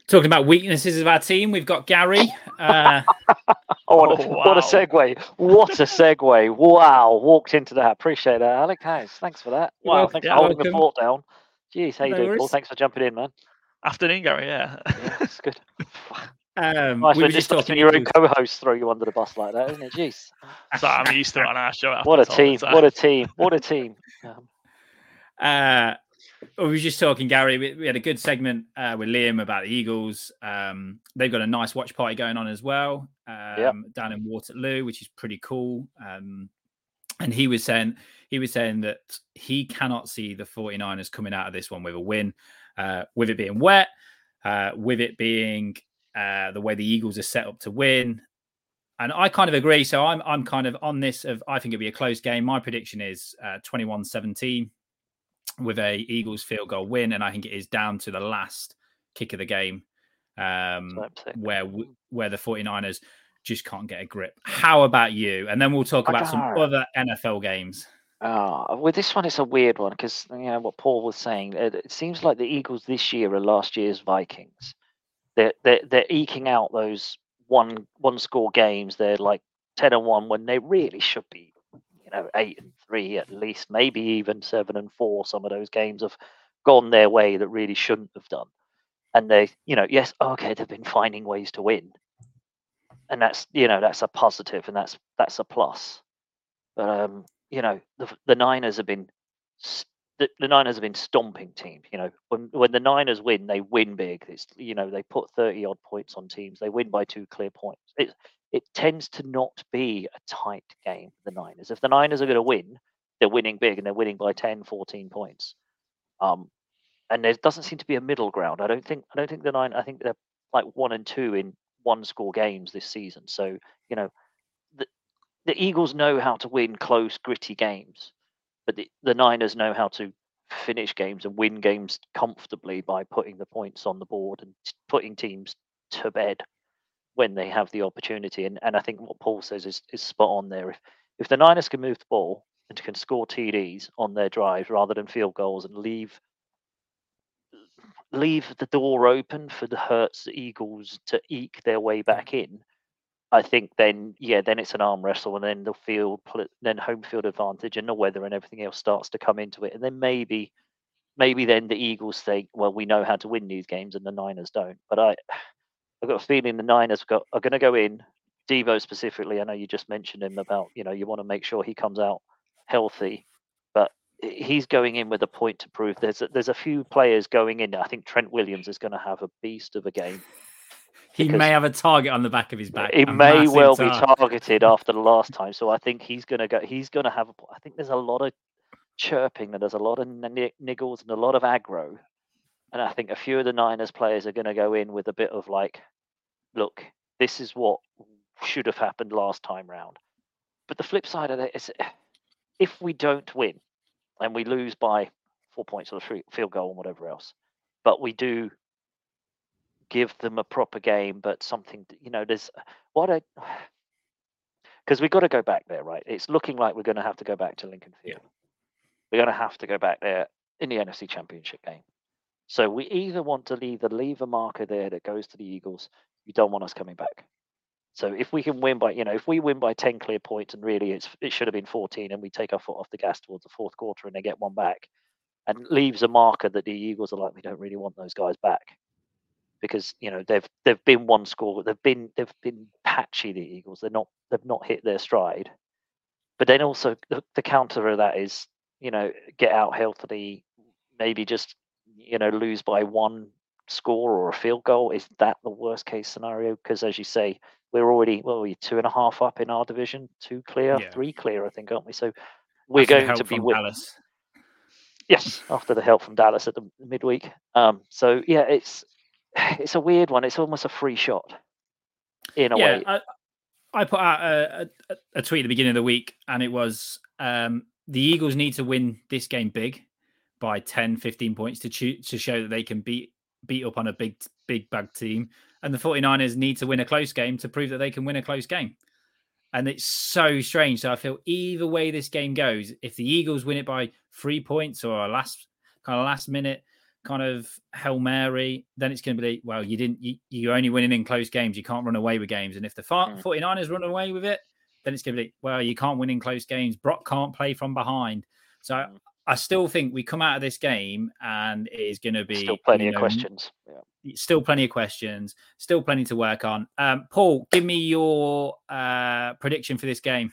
Talking about weaknesses of our team, we've got Gary. Uh, oh, what, a, oh, wow. what a segue! What a segue! Wow, walked into that. Appreciate that, Alec. Guys, thanks for that. Wow, welcome. thanks for holding welcome. the fort down. Jeez, how you no doing, Paul? Thanks for jumping in, man. Afternoon, Gary. Yeah, yeah it's good. Um, nice, we were just talking your own co-host throw you under the bus like that, isn't it? Jeez. so I'm used to it on our show. What a team! What a team! What a team! Um, uh, we were just talking, Gary. We, we had a good segment uh, with Liam about the Eagles. Um, they've got a nice watch party going on as well um, yep. down in Waterloo, which is pretty cool. Um, and he was saying he was saying that he cannot see the 49ers coming out of this one with a win, uh, with it being wet, uh, with it being uh, the way the Eagles are set up to win. And I kind of agree. So I'm I'm kind of on this of I think it'll be a close game. My prediction is uh, 21-17 with a Eagles field goal win, and I think it is down to the last kick of the game um, where where the 49ers just can't get a grip. How about you? And then we'll talk about some other NFL games. Uh, with this one, it's a weird one because you know what Paul was saying. It, it, seems like the Eagles this year are last year's Vikings. They're, they're they're eking out those one one score games. They're like ten and one when they really should be know eight and three at least, maybe even seven and four. Some of those games have gone their way that really shouldn't have done. And they, you know, yes, okay, they've been finding ways to win, and that's you know that's a positive and that's that's a plus. But um, you know, the the Niners have been the, the Niners have been stomping teams. You know, when when the Niners win, they win big. It's you know they put thirty odd points on teams. They win by two clear points. It, it tends to not be a tight game for the Niners. If the Niners are going to win, they're winning big and they're winning by 10, 14 points. Um, and there doesn't seem to be a middle ground. I don't think I don't think the nine I think they're like one and two in one score games this season. So, you know, the the Eagles know how to win close, gritty games, but the, the Niners know how to finish games and win games comfortably by putting the points on the board and putting teams to bed when they have the opportunity. And and I think what Paul says is, is spot on there. If if the Niners can move the ball and can score TDs on their drives rather than field goals and leave leave the door open for the Hurts Eagles to eke their way back in, I think then yeah, then it's an arm wrestle, and then the field, then home field advantage, and the weather and everything else starts to come into it, and then maybe, maybe then the Eagles think, well, we know how to win these games, and the Niners don't. But I, I've got a feeling the Niners got, are going to go in. Deebo specifically, I know you just mentioned him about, you know, you want to make sure he comes out healthy, but he's going in with a point to prove. There's a, there's a few players going in. I think Trent Williams is going to have a beast of a game. He may have a target on the back of his back. He may well be targeted after the last time. So I think he's going to go. He's going to have. a- I think there's a lot of chirping and there's a lot of niggles and a lot of aggro. And I think a few of the Niners players are going to go in with a bit of like, look, this is what should have happened last time round. But the flip side of it is, eh, if we don't win and we lose by four points or a field goal and whatever else, but we do give them a proper game, but something, you know, there's what I because we've got to go back there, right? It's looking like we're going to have to go back to Lincoln Yeah. Field. We're going to have to go back there in the NFC Championship game. So we either want to leave the lever marker there that goes to the Eagles. You don't want us coming back. So if we can win by, you know, if we win by ten clear points, and really it's it should have been fourteen, and we take our foot off the gas towards the fourth quarter, and they get one back, and leaves a marker that the Eagles are like, we don't really want those guys back. Because you know they've they've been one score they've been they've been patchy the eagles. They're not they've not hit their stride. But then also the, the counter of that is you know get out healthily maybe just you know lose by one score or a field goal is that the worst case scenario because as you say we're already well we're two and a half up in our division two clear Yeah. three clear i think aren't we so we're After going to be win- Dallas. Yes, after the help from Dallas at the midweek. Um, so yeah, it's it's a weird one. It's almost a free shot in a yeah, way. I, I put out a, a, a tweet at the beginning of the week, and it was um, the Eagles need to win this game big by 10, 15 points to choo- to show that they can beat beat up on a big big bad team, and the 49ers need to win a close game to prove that they can win a close game. And it's so strange. So I feel either way this game goes, if the Eagles win it by three points or a last kind of last minute kind of Hail Mary, then it's going to be, well, you didn't, you, you're only winning in close games. You can't run away with games. And if the Fa- Mm. 49ers run away with it, then it's going to be, well, you can't win in close games. Brock can't play from behind. So I. Still think we come out of this game and it is going to be Still plenty you of questions. Yeah. Still plenty of questions. Still plenty to work on. Um, Paul, give me your uh, prediction for this game.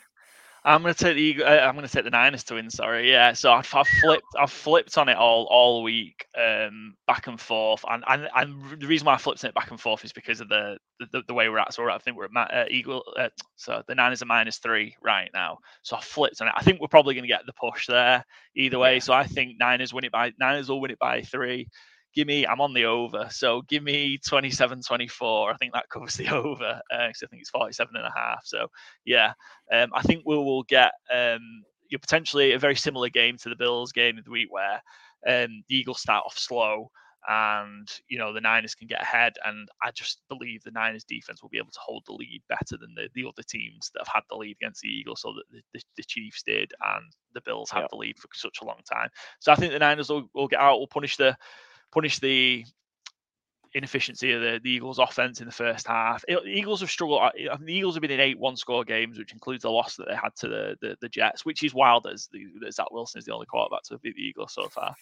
I'm going to take the Eagle- uh, I'm to take the Niners to win. Sorry, yeah. So I've, I've flipped I've flipped on it all all week, um, back and forth, and, and and the reason why I flipped it back and forth is because of the the, the way we're at. So we're at, I think we're at uh, Eagle. Uh, so the Niners are minus three right now. So I flipped on it. I think we're probably going to get the push there either way. Yeah. So I think Niners win it by Niners will win it by three. Give me, I'm on the over. So give me 27 24. I think that covers the over. Uh, I think it's 47 and a half. So yeah, um, I think we will get um, you know, potentially a very similar game to the Bills game of the week where um, the Eagles start off slow and you know the Niners can get ahead. And I just believe the Niners defense will be able to hold the lead better than the, the other teams that have had the lead against the Eagles. So that the, the, the Chiefs did and the Bills had Yeah. the lead for such a long time. So I think the Niners will, will get out, will punish the punish the inefficiency of the, the Eagles' offense in the first half. It- the Eagles have struggled. I think the Eagles have been in eight one-score games, which includes the loss that they had to the the, the Jets, which is wild. As the, that Zach Wilson is the only quarterback to beat the Eagles so far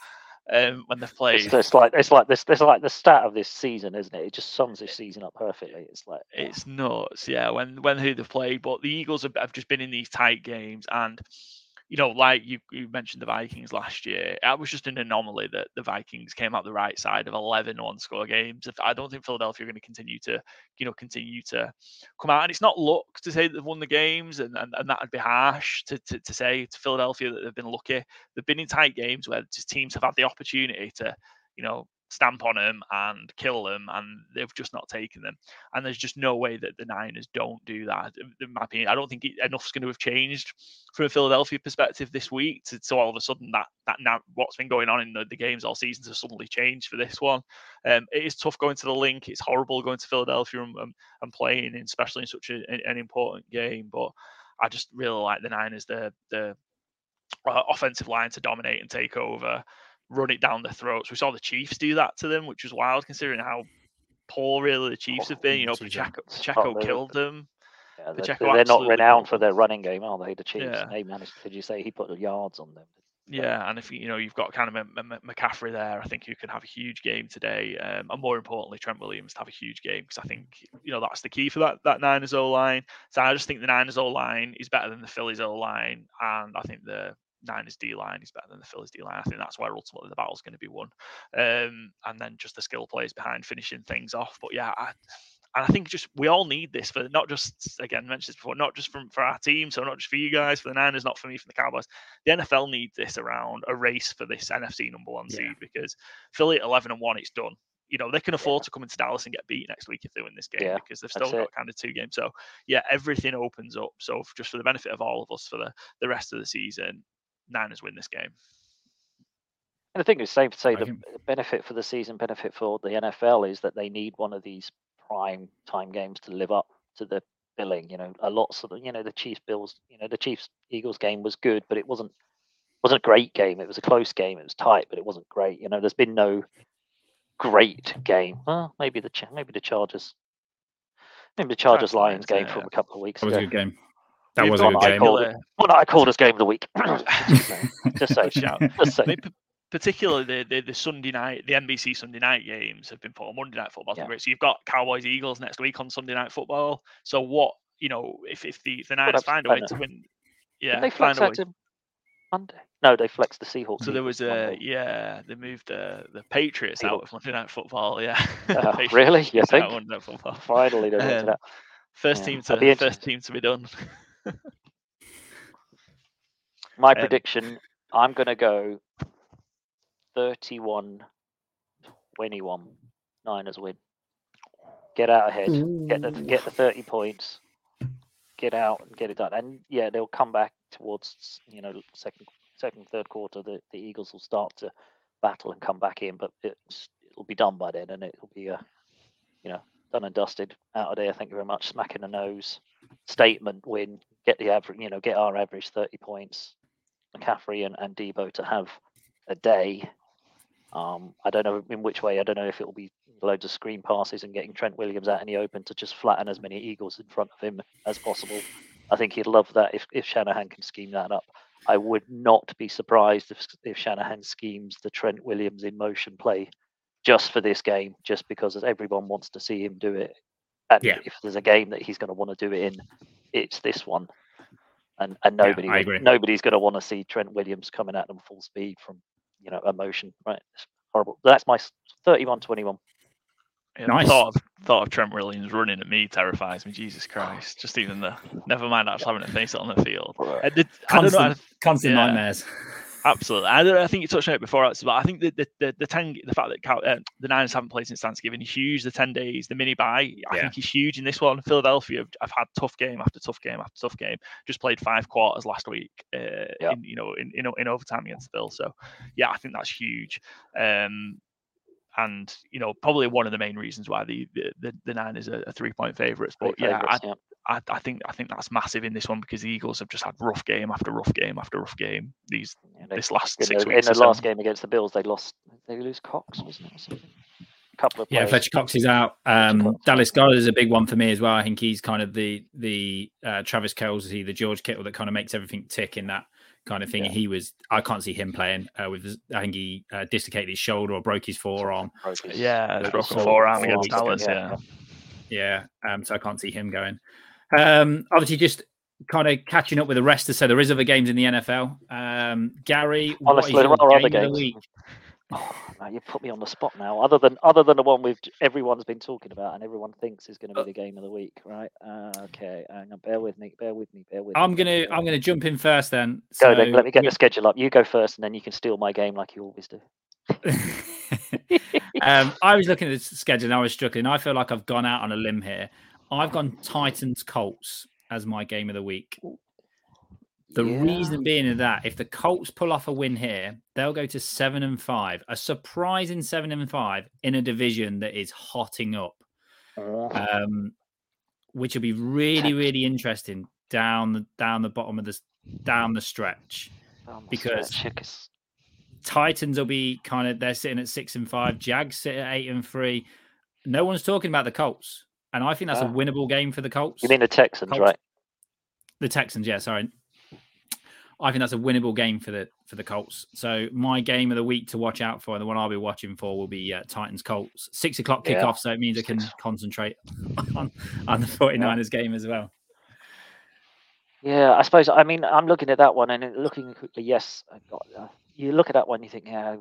um, when they've played. It's, it's like it's like this. It's like the start of this season, isn't it? It just sums this season up perfectly. It's like It's nuts, yeah. When when who they've played, but the Eagles have, have just been in these tight games, and you know, like you, you mentioned the Vikings last year, that was just an anomaly that the Vikings came out the right side of 11 one-score games. If I don't think Philadelphia are going to continue to, you know, continue to come out, and it's not luck to say they've won the games, and and, and that would be harsh to, to to say to Philadelphia that they've been lucky. They've been in tight games where just teams have had the opportunity to, you know, stamp on them and kill them, and they've just not taken them. And there's just no way that the Niners don't do that. In my opinion, I don't think enough's going to have changed from a Philadelphia perspective this week. To, so all of a sudden, that that now what's been going on in the, the games all season to suddenly change for this one. Um, it is tough going to the Linc. It's horrible going to Philadelphia and, and, and playing, especially in such a, an important game. But I just really like the Niners. The the uh, offensive line to dominate and take over, run it down their throats. We saw the Chiefs do that to them, which was wild considering how poor really the Chiefs have been. You know, Chiefs Pacheco, are- Pacheco they're- killed them. yeah, they're, Pacheco they're not absolutely renowned for their running game, are they? The Chiefs. Yeah. They managed. Did you say he put the yards on them? Yeah, and if you you know you've got kind of M- M- McCaffrey there, I think you can have a huge game today, um, and more importantly, Trent Williams to have a huge game because I think you know that's the key for that that Niners O line. So I just think the Niners O line is better than the Phillies O line, and I think the Niners D line is better than the Phillies D line. I think that's where ultimately the battle's going to be won, um, and then just the skill plays behind finishing things off. But yeah, I, and I think just we all need this for not just again mentioned this before, not just from for our team, so not just for you guys, for the Niners, not for me, for the Cowboys. The NFL needs this around a race for this NFC number one seed because Philly at eleven and one, it's done. You know they can afford yeah. to come into Dallas and get beat next week if they win this game yeah, because they've still got it. kind of two games. So yeah, everything opens up. So just for the benefit of all of us for the the rest of the season, Niners win this game. And the thing is, safe to say, the benefit for the season, benefit for the NFL is that they need one of these prime time games to live up to the billing. You know, a lot of the, you know the Chiefs Bills, you know the Chiefs Eagles game was good, but it wasn't wasn't a great game. It was a close game. It was tight, but it wasn't great. You know, there's been no great game. Well, maybe the maybe the Chargers, maybe the Chargers Lions game from a couple of weeks that ago. was a good game. That was a good game. What I called as game of the week. just say, just say particularly the, the, the Sunday night, the NBC Sunday night games have been put on Monday Night Football. Yeah. Great. So you've got Cowboys Eagles next week on Sunday Night Football. So what you know, if if the the Niners find a way to win, yeah, they flex that to Monday. No, they flexed the Seahawks. So there was a yeah, they moved the the Patriots Seahawks. out of Monday Night Football. Yeah, uh, really? You think? Finally, they um, First yeah. team to first team to be done. My um, prediction: I'm going to go 31 21. Niners win. Get out ahead. Get the get the 30 points. Get out and get it done. And yeah, they'll come back towards you know second second third quarter. The the Eagles will start to battle and come back in, but it's it'll be done by then, and it'll be a you know done and dusted out of there. Thank you very much. Smack in the nose. Statement win. Get the average. You know, get our average 30 points. McCaffrey and, and Deebo to have a day um, I don't know in which way. I don't know if it will be loads of screen passes and getting Trent Williams out in the open to just flatten as many Eagles in front of him as possible. I think he'd love that if, if Shanahan can scheme that up. I would not be surprised if, if Shanahan schemes the Trent Williams in motion play just for this game, just because everyone wants to see him do it. And yeah. if there's a game that he's going to want to do it in, it's this one. And and nobody yeah, nobody's going to want to see Trent Williams coming at them full speed from you know emotion. Right, it's horrible. That's my 31-21. Yeah, nice. Thought of, thought of Trent Williams running at me terrifies me. Jesus Christ! Just even the never mind actually having to face it on the field. I, did, constant, I don't know. constant yeah. nightmares. Absolutely. I, I, think you touched on it before, but I think the the, the, the ten the fact that uh, the Niners haven't played since Thanksgiving is huge. The ten days, the mini bye, I yeah. think is huge in this one. Philadelphia, I've had tough game after tough game after tough game. Just played five quarters last week, uh, yeah. in, you know, in, in, in overtime against Bill. So yeah, I think that's huge. Um, and you know probably one of the main reasons why the the, the Niners are, are three point favourites. But yeah, I, yeah. I, I, think I think that's massive in this one because the Eagles have just had rough game after rough game after rough game. These yeah, they, this last six the, weeks. In the last game against the Bills, they lost. They lose Cox, wasn't it? A couple of yeah, Fletcher Cox is out. Um, Cox. Dallas Goedert is a big one for me as well. I think he's kind of the the uh, Travis Kelce, is the George Kittle that kind of makes everything tick in that kind of thing. Yeah. He was I can't see him playing uh, with. I think he uh, dislocated his shoulder or broke his forearm. Yeah, broke a forearm against Dallas. Yeah, yeah. Um, so I can't see him going. Um, obviously, just kind of catching up with the rest. To say there is other games in the NFL. Um, Gary, Honestly, what is your game of the week? Oh, man, you put me on the spot now. Other than other than the one we've everyone's been talking about and everyone thinks is going to be uh, the game of the week, right? Uh, okay, hang on, bear with me, bear with me, bear with I'm me. gonna I'm gonna jump in first then. Go so, then. Let me get the schedule up. You go first, and then you can steal my game like you always do. um, I was looking at the schedule and I was struggling. I feel like I've gone out on a limb here. I've gone Titans Colts as my game of the week. The yeah. reason being that if the Colts pull off a win here, they'll go to seven and five, a surprising seven and five in a division that is hotting up, um, which will be really, really interesting down the down the bottom of the down the stretch down the because stretch. Titans will be kind of they're sitting at six and five, Jags sit at eight and three. No one's talking about the Colts, and I think that's a winnable game for the Colts. You mean the Texans, Colts. right? The Texans, yeah. Sorry, I think that's a winnable game for the for the Colts. So my game of the week to watch out for, and the one I'll be watching for, will be uh, Titans Colts. Six o'clock kickoff, yeah. so it means I can concentrate on, on the 49ers yeah. game as well. Yeah, I suppose. I mean, I'm looking at that one and looking quickly. Yes, got, uh, you look at that one, you think, yeah,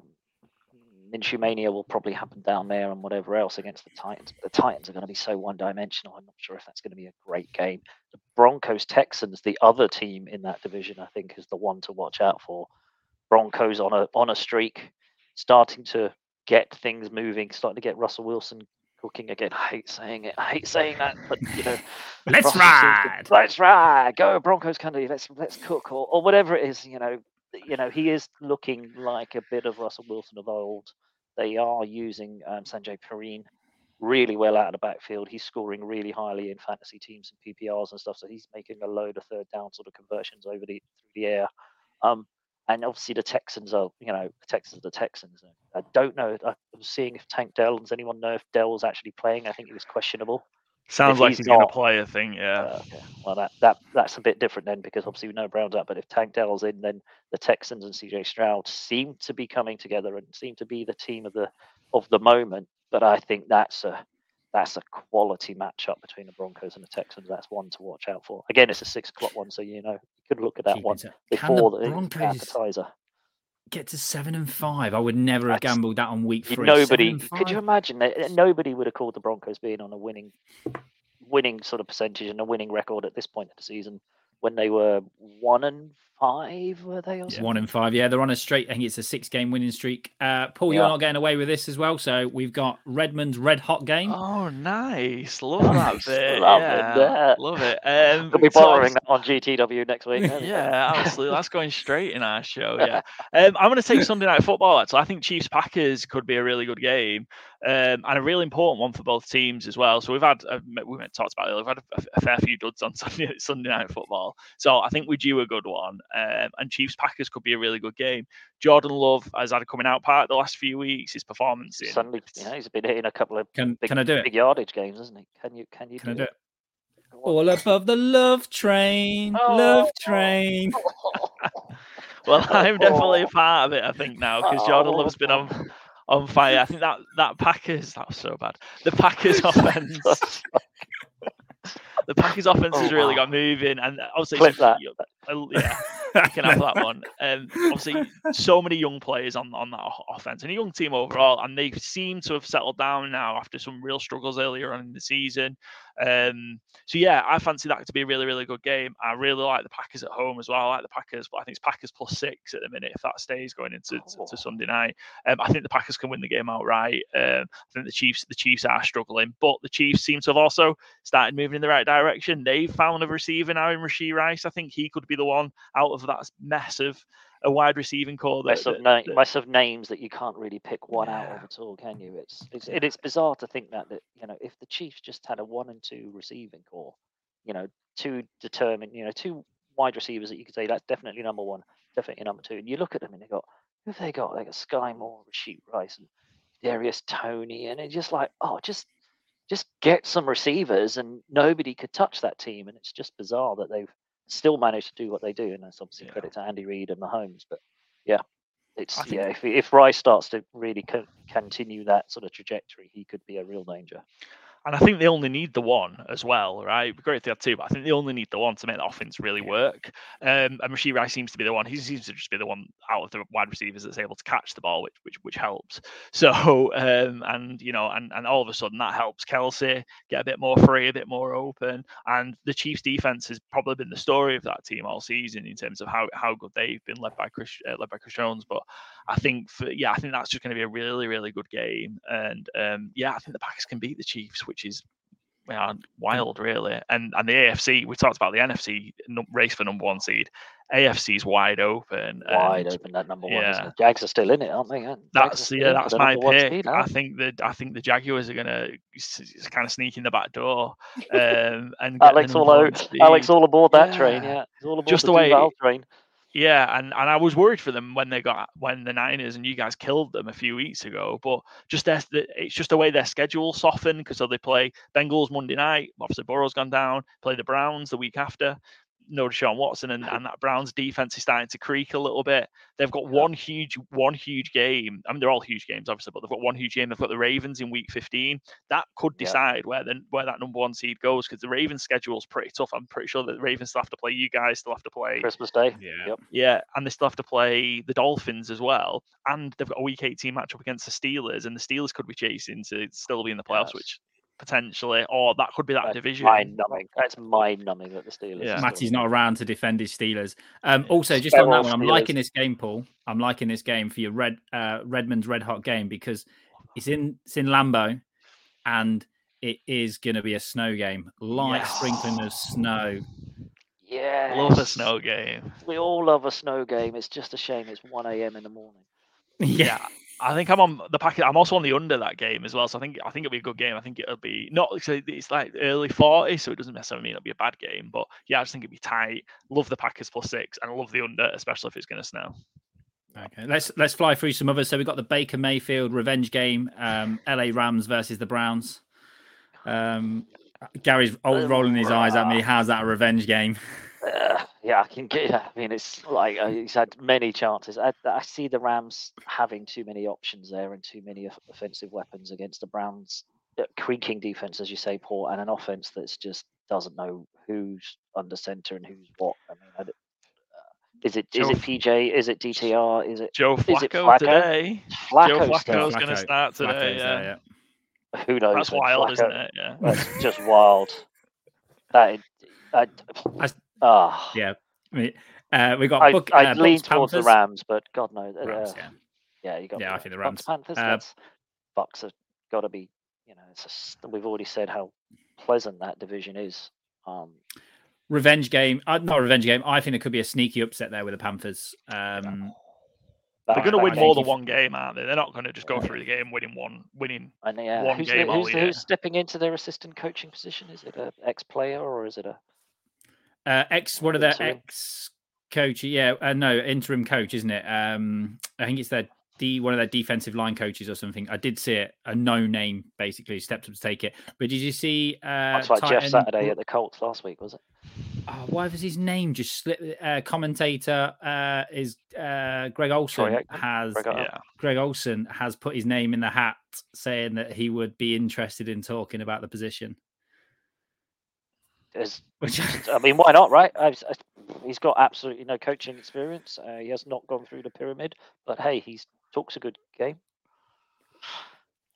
Minshew Mania will probably happen down there and whatever else against the Titans. But the Titans are going to be so one dimensional. I'm not sure if that's going to be a great game. The Broncos Texans, the other team in that division, I think is the one to watch out for. Broncos on a on a streak, starting to get things moving, starting to get Russell Wilson cooking again. I hate saying it. I hate saying that, but you know, let's Russell ride. Let's ride. Go Broncos country. Let's let's cook or, or whatever it is. You know, you know he is looking like a bit of Russell Wilson of old. They are using um, Samaje Perine really well out of the backfield. He's scoring really highly in fantasy teams and PPRs and stuff. So he's making a load of third down sort of conversions over the through the air. Um, and obviously the Texans are, you know, the Texans are the Texans. I don't know. I'm seeing if Tank Dell does anyone know if Dell was actually playing? I think he was questionable. Sounds If like he's he's going to not- play. I think. Yeah. Uh, okay. Well, that, that that's a bit different then because obviously we know Brown's out. But if Tank Dell's in, then the Texans and CJ Stroud seem to be coming together and seem to be the team of the of the moment. But I think that's a that's a quality matchup between the Broncos and the Texans. That's one to watch out for. Again, it's a six o'clock one, so you know you could look at that Keep one it up. Can before the the Broncos appetizer. Get to seven and five? I would never have gambled that on week three. Nobody could you imagine that nobody would have called the Broncos being on a winning winning sort of percentage and a winning record at this point of the season when they were one and five, were they or something? One and five. Yeah, they're on a straight. I think it's a six-game winning streak. Uh, Paul, Yeah. you're not getting away with this as well. So we've got Redmond's red hot game. Oh, nice! Love that bit. love it, yeah, yeah. love it. Um, They'll be borrowing obviously- that on GTW next week. yeah, absolutely. That's going straight in our show. Yeah, um, I'm going to take Sunday night football. Actually, I think Chiefs Packers could be a really good game, um, and a really important one for both teams as well. So we've had uh, we talked about it. We've had a, a fair few duds on Sunday, Sunday night football. So I think we do a good one, um, and Chiefs Packers could be a really good game. Jordan Love has had a coming out part the last few weeks. His performance in Suddenly, you know, he's been hitting a couple of Can big, can I do it? big yardage games, hasn't he? Can you? Can you? Can I do do it? All above the love train, love Oh. train. Well, I'm definitely a part of it. I think now because Jordan Oh. Love's been on on fire. I think that that Packers that was so bad. The Packers offense, the Packers offense Oh, has really wow. got moving, and obviously, Clip it's a- that. uh, yeah, you can have that one. Um, obviously, so many young players on on that offense, and a young team overall, and they seem to have settled down now after some real struggles earlier on in the season. Um, so yeah, I fancy that to be a really, really good game. I really like the Packers at home as well. I like the Packers, but I think it's Packers plus six at the minute if that stays going into to, Oh. to Sunday night. Um, I think the Packers can win the game outright. Um, I think the Chiefs, the Chiefs are struggling, but the Chiefs seem to have also started moving in the right direction. They've found a receiver now in Rasheed Rice. I think he could be the one out of that mess of a wide receiving core. That, mess of, na- that- mess of names that you can't really pick one out of at all, can you? It's it's it is bizarre to think that that you know if the Chiefs just had a one and two receiving core, you know, two determined, you know, two wide receivers that you could say that's definitely number one, definitely number two, and you look at them and they got who have they got? They got Skyy Moore, Rasheed Rice, and Darius Toney, and it's just like oh, just just get some receivers, and nobody could touch that team, and it's just bizarre that they've still manage to do what they do, and that's obviously Yeah. credit to Andy Reid and Mahomes, but yeah, it's think- yeah. If if Rice starts to really co- continue that sort of trajectory, he could be a real danger. And I think they only need the one as well, right? It'd be great if they had two, but I think they only need the one to make the offense really work. Um, and Rasheed Rice seems to be the one. He seems to just be the one out of the wide receivers that's able to catch the ball, which which which helps. So um, and you know, and and all of a sudden that helps Kelce get a bit more free, a bit more open. And the Chiefs' defense has probably been the story of that team all season in terms of how how good they've been led by Chris uh, led by Chris Jones. But I think for yeah, I think that's just going to be a really really good game. And um, yeah, I think the Packers can beat the Chiefs, which is yeah, wild, really. And and the AFC, we talked about the NFC race for number one seed. AFC is wide open. Wide and open that number one. isn't yeah. it? Jags are still in it, aren't they? Jags That's yeah, that's my pick. seed, I think that I think the Jaguars are gonna kind of sneak in the back door. Um, and get the Alex all out, Alex all aboard that train. Yeah. Yeah, all aboard Just the the way- train. Yeah, and, and I was worried for them when they got when the Niners and you guys killed them a few weeks ago. But just their, it's just the way their schedule softened because so they play Bengals Monday night. Obviously, Burrow's gone down. Play the Browns the week after. No Deshaun Watson, and, and that Browns defense is starting to creak a little bit. They've got one huge, one huge game. I mean, they're all huge games, obviously, but they've got one huge game. They've got the Ravens in Week 15. That could Yeah. decide where then where that number one seed goes because the Ravens schedule is pretty tough. I'm pretty sure that the Ravens still have to play you guys, still have to play Christmas Day. Yeah. Yep. yeah, and they still have to play the Dolphins as well, and they've got a Week 18 matchup against the Steelers, and the Steelers could be chasing to still be in the playoffs, Yes. which potentially, or that could be that That's division. Mind numbing. That's mind numbing that the Steelers. Yeah. are Matty's not around to defend his Steelers. Um, Yeah. also, just They're on that all one, I'm Steelers. liking this game, Paul. I'm liking this game for your red uh, Redmond's red hot game because it's in it's in Lambeau, and it is going to be a snow game, light Yes. sprinkling of snow. Yeah. Love a snow game. We all love a snow game. It's just a shame it's 1 a.m. in the morning. Yeah, I think I'm on the packet. I'm also on the under that game as well, so I think I think it'll be a good game. I think it'll be not so it's like early 40, so it doesn't necessarily mean it'll be a bad game, but yeah, I just think it'll be tight. Love the Packers plus six, and I love the under, especially if it's going to snow. Okay, let's let's fly through some others. So we've got the Baker Mayfield revenge game, um, LA Rams versus the Browns. Um, Gary's old rolling his eyes at me. How's that a revenge game? Uh, yeah, I can get. I mean, it's like uh, he's had many chances. I, I see the Rams having too many options there and too many offensive weapons against the Browns' uh, creaking defense, as you say, Paul, and an offense that's just doesn't know who's under center and who's what. I mean, I d- uh, is it is Joe- it PJ? Is it DTR? Is it Joe Is it Flacco, Flacco? today. Joe Flacco? still? Flacco's going to start today. Flacco's yeah. there, yeah. Who knows? That's wild, Flacco- isn't it? Yeah. That's just wild. That. is- I, I- ah, Yeah. I mean, uh, we got I, Buck, I uh, lean Bucks, towards the Rams, but God knows. uh, Rams, yeah. Yeah, you got. Yeah, I think the Bucks, Rams. Panthers. Uh, Bucks have got to be. You know, it's just, we've already said how pleasant that division is. Um, Revenge game. Uh, not a revenge game. I think it could be a sneaky upset there with the Panthers. Um, They're going to win more than one game, aren't they? They're not going to just go through the game winning one, winning. And yeah, one who's, the- game all who's, the- year. who's stepping into their assistant coaching position? Is it a ex-player or is it a? Uh, ex, one of their Interim. ex coach. Yeah, uh, no, interim coach, isn't it? Um, I think it's their D, one of their defensive line coaches or something. I did see it. A no name basically stepped up to take it. But did you see? Uh, That's like tight Jeff Saturday at the Colts last week, was it? Oh, why was his name just slipped? Uh, commentator uh, is uh, Greg Olsen Aikman? has Greg Yeah. Greg Olsen has put his name in the hat, saying that he would be interested in talking about the position. Which I mean, why not, right? I, I, he's got absolutely no coaching experience. Uh, he has not gone through the pyramid, but hey, he talks a good game.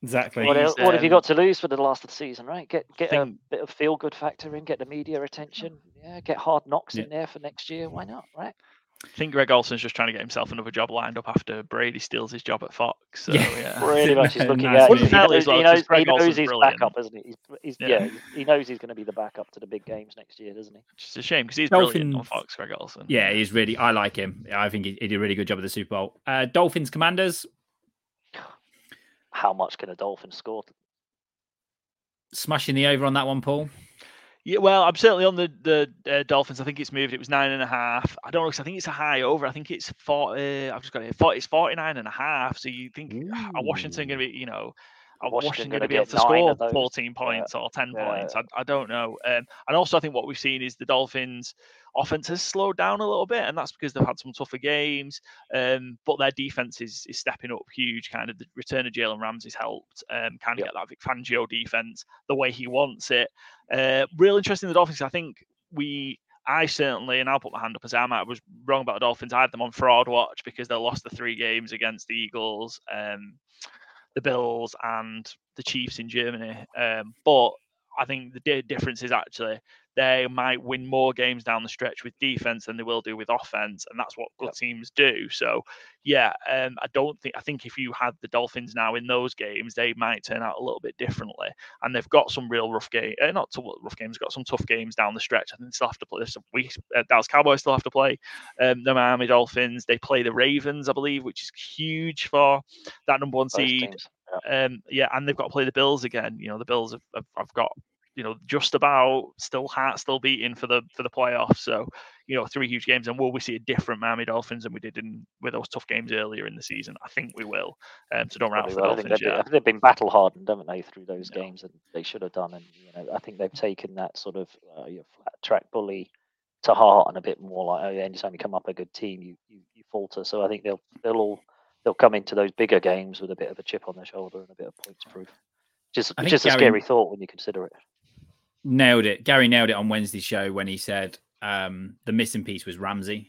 exactly. What, He's, el- what have you um, got to lose for the last of the season, right? Get get a bit of feel good factor in, get the media attention. Yeah, get hard knocks Yeah. in there for next year. Why not, right? I think Greg Olsen's just trying to get himself another job lined up after Brady steals his job at Fox. So Yeah. yeah, Pretty much, he's looking Nice at. one. He Fairly knows, as well, he 'cause knows, he knows he's brilliant. backup, isn't he? He's, he's, Yeah. yeah. he knows he's going to be the backup to the big games next year, doesn't he? which is a shame because he's brilliant on Fox. Greg Olsen. Yeah, he's really. I like him. I think he, he did a really good job at the Super Bowl. Uh, Dolphins Commanders How much can a Dolphin score? smashing the over on that one, Paul. Yeah, well, I'm certainly on the the uh, Dolphins. I think it's moved. It was nine and a half. I don't know 'cause I think it's a high over. I think it's forty. I've just got it. 40, it's 49 and a half. So you think are Washington going to be? You know, Washington Washington going to be able to score 14 points or 10 Yeah. points? I, I don't know. Um, and also, I think what we've seen is the Dolphins' offense has slowed down a little bit, and that's because they've had some tougher games. Um, but their defense is, is stepping up huge. Kind of the return of Jalen Ramsey's helped. Um, kind of get that Vic Fangio defense the way he wants it. Uh, real interesting the Dolphins. I think we, I certainly, and I'll put my hand up as I might was wrong about the Dolphins. I had them on fraud watch because they lost the three games against the Eagles, um, the Bills, and the Chiefs in Germany. Um, but I think the difference is actually they might win more games down the stretch with defense than they will do with offense, and that's what good teams do. So, yeah, um, I don't think I think if you had the Dolphins now in those games, they might turn out a little bit differently. And they've got some real rough game, uh, not rough games, got some tough games down the stretch. I think they still have to play. Some weeks, uh, Dallas Cowboys still have to play um, the Miami Dolphins. They play the Ravens, I believe, which is huge for that number one seed. Yeah. Um, yeah, and they've got to play the Bills again. You know, the Bills have, have, have got you know just about still heart still beating for the for the playoffs. So you know, three huge games, and will we see a different Miami Dolphins than we did in with those tough games earlier in the season? I think we will. Um, so don't write off Probably the will. I think Dolphins they've, been, yet. they've been battle hardened, haven't they, through those Yeah. games, and they should have done. And you know, I think they've taken that sort of uh, your flat track bully to heart and a bit more like, oh yeah, anytime you come up a good team, you you, you falter. So I think they'll they'll all they'll come into those bigger games with a bit of a chip on their shoulder and a bit of points proof. Just just Gary, a scary thought when you consider it. Nailed it. Gary nailed it on Wednesday's show when he said um, the missing piece was Ramsey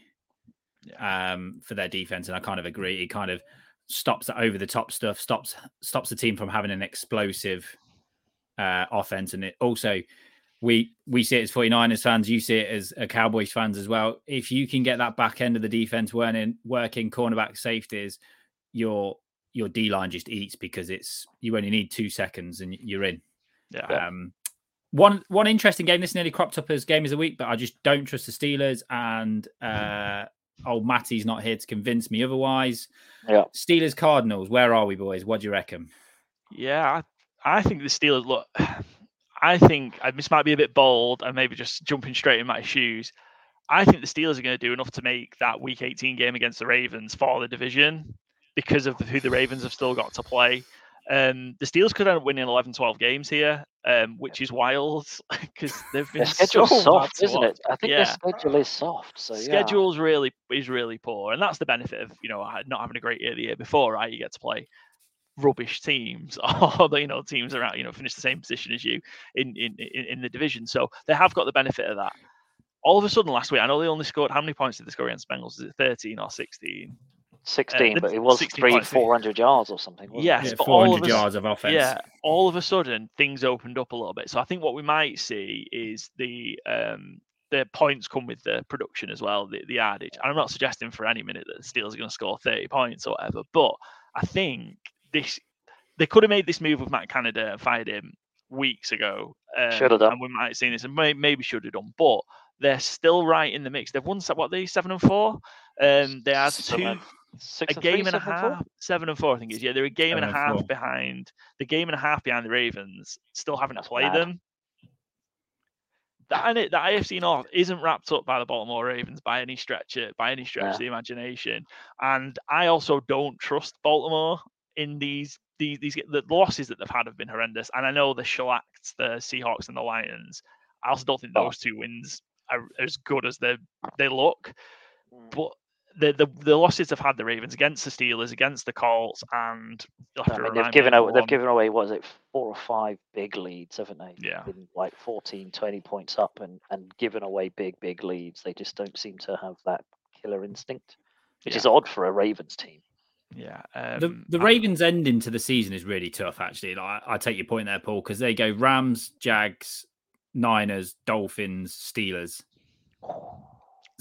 um, for their defense, and I kind of agree. He kind of stops the over the top stuff, stops stops the team from having an explosive uh, offense, and it also we we see it as 49ers fans, you see it as a Cowboys fans as well. If you can get that back end of the defense working, working cornerback safeties, your your D line just eats because it's you only need two seconds and you're in. Yeah. Um, one one interesting game. This nearly cropped up as game of the week, but I just don't trust the Steelers. And uh, old Matty's not here to convince me otherwise. Yeah. Steelers Cardinals. Where are we, boys? What do you reckon? Yeah, I, I think the Steelers look. I think this might be a bit bold and maybe just jumping straight in my shoes. I think the Steelers are going to do enough to make that Week 18 game against the Ravens for the division because of who the Ravens have still got to play. Um, the Steelers could end up winning 11, 12 games here, um, which is wild because they've been so soft, isn't it? I think yeah. their schedule is soft. So schedule's yeah. really is really poor, and that's the benefit of you know not having a great year the year before, right? You get to play rubbish teams or you know teams around you know finish the same position as you in, in in the division so they have got the benefit of that all of a sudden last week i know they only scored how many points did they score against bengals is it 13 or 16 16 uh, but it was three 400 yards or something yes yeah, but 400 yards of offense yeah all of a sudden things opened up a little bit so i think what we might see is the um the points come with the production as well the, the adage and i'm not suggesting for any minute that the steelers are going to score 30 points or whatever but i think this they could have made this move with Matt Canada and fired him weeks ago. Um, should have done. And we might have seen this, and may, maybe should have done. But they're still right in the mix. They've won what they seven and four. Um, they had two. Six a game three, and a half, and seven and four, I think it is. Yeah, they're a game seven and a half four. behind. The game and a half behind the Ravens. Still haven't That's played them. That that AFC North isn't wrapped up by the Baltimore Ravens by any stretch, by any stretch yeah. of the imagination. And I also don't trust Baltimore in these these these the losses that they've had have been horrendous. And I know the shellacked the Seahawks and the Lions. I also don't think those two wins are as good as they they look. Mm. But the, the the losses they've had the Ravens against the Steelers, against the Colts, and I mean, they've given away they've given away what is it four or five big leads, haven't they? Yeah, Been like 14, 20 points up and and given away big big leads. They just don't seem to have that killer instinct, which yeah. is odd for a Ravens team. Yeah. Um, the the Ravens' ending to the season is really tough, actually. Like, I, I take your point there, Paul, because they go Rams, Jags, Niners, Dolphins, Steelers.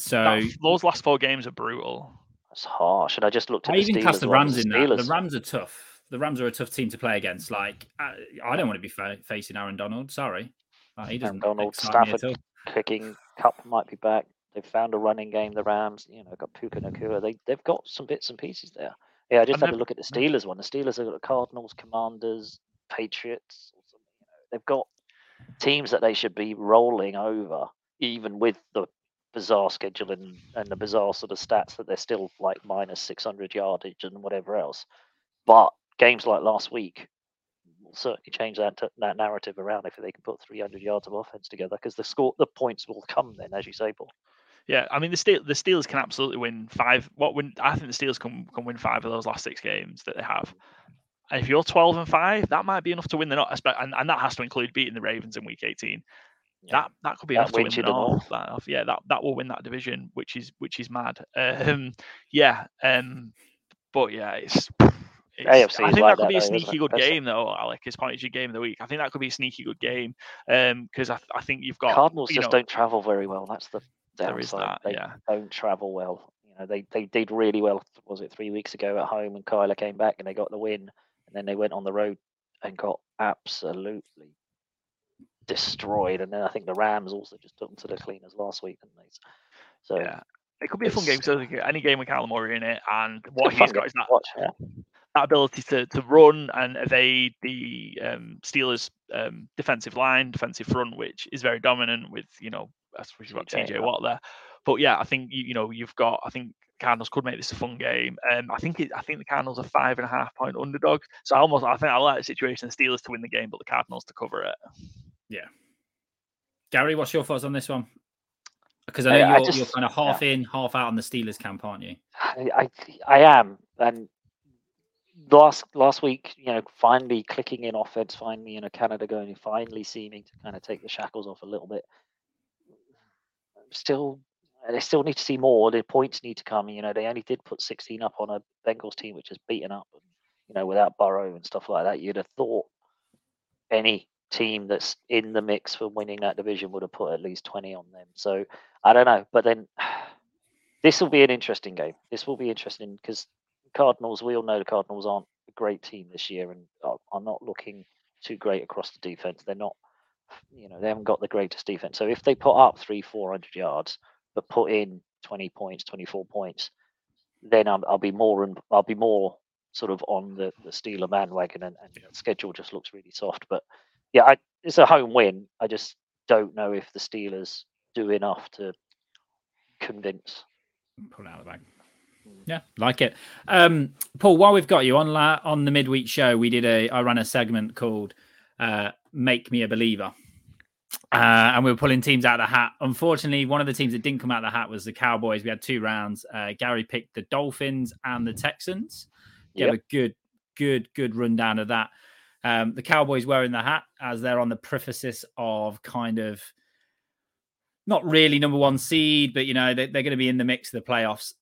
So that, those last four games are brutal. That's harsh. And I just looked at I the even Steelers cast the Rams in that. The Rams are tough. The Rams are a tough team to play against. Like I, I don't want to be fa- facing Aaron Donald. Sorry, uh, he doesn't. Aaron Donald, Stafford kicking Kupp might be back. They've found a running game. The Rams, you know, got Puka Nacua. They they've got some bits and pieces there. Yeah, I just and had a look at the Steelers one. The Steelers have got the Cardinals, Commanders, Patriots. They've got teams that they should be rolling over, even with the bizarre schedule and, the bizarre sort of stats that they're still like minus 600 yardage and whatever else. But games like last week will certainly change that that narrative around if they can put 300 yards of offense together because the score the points will come then, as you say, Paul. Yeah, I mean the Steel, the Steelers can absolutely win five. What? I think the Steelers can can win five of those last six games that they have. And if you're 12 and five, that might be enough to win the North, and, and that has to include beating the Ravens in Week 18. Yeah. That that could be that enough to win. That, yeah, that that will win that division, which is which is mad. Um, yeah, um, but yeah, it's. It's, I think that could be a sneaky good game, though. Alec, as point your game of the week. I think that could be a sneaky good game because um, I, I think you've got Cardinals just know, don't travel very well. That's the there is that. They yeah. don't travel well. You know, they they did really well. Was it three weeks ago at home, and Kyler came back and they got the win, and then they went on the road and got absolutely destroyed. And then I think the Rams also just took them to the cleaners last week, didn't they? So yeah, it could be a fun game. So any game with Kyler Murray in it, and what he's got is that. Watch, yeah. That ability to, to run and evade the um, Steelers' um, defensive line, defensive front, which is very dominant with you know especially you've got TJ Watt there. But yeah, I think you, you know you've got. I think Cardinals could make this a fun game. Um, I think it, I think the Cardinals are five and a half point underdog. So I almost I think I like the situation the Steelers to win the game, but the Cardinals to cover it. Yeah. Gary, what's your thoughts on this one? Because I know I- I you're, just- you're kind of half in, half out on the Steelers camp, aren't you? I, I I am, and last last week, you know, finally clicking in offense, finally, you know, Canada going, finally seeming to kind of take the shackles off a little bit. Still, they still need to see more. The points need to come. You know, they only did put 16 up on a Bengals team which is beaten up, you know, without Burrow and stuff like that. You'd have thought any team that's in the mix for winning that division would have put at least 20 on them. So I don't know, but then this will be an interesting game. This will be interesting because Cardinals, we all know the Cardinals aren't a great team this year and are, are not looking too great across the defense. They're not, you know, they haven't got the greatest defense. So if they put up three, 400 yards, but put in 20 points, 24 points, then I'm, I'll be more and I'll be more sort of on the, the Steeler bandwagon and, and the schedule just looks really soft. But yeah, I, it's a home win. I just don't know if the Steelers do enough to convince. Pull it out of the bag. Yeah, like it. Um, Paul, while we've got you on la- on the midweek show, we did a I ran a segment called uh, "Make Me a Believer," uh, and we were pulling teams out of the hat. Unfortunately, one of the teams that didn't come out of the hat was the Cowboys. We had two rounds. Uh, Gary picked the Dolphins and the Texans. Gave Yep. a good, good, good rundown of that. Um, the Cowboys wearing the hat as they're on the prefaces of kind of not really number one seed, but you know they, they're going to be in the mix of the playoffs.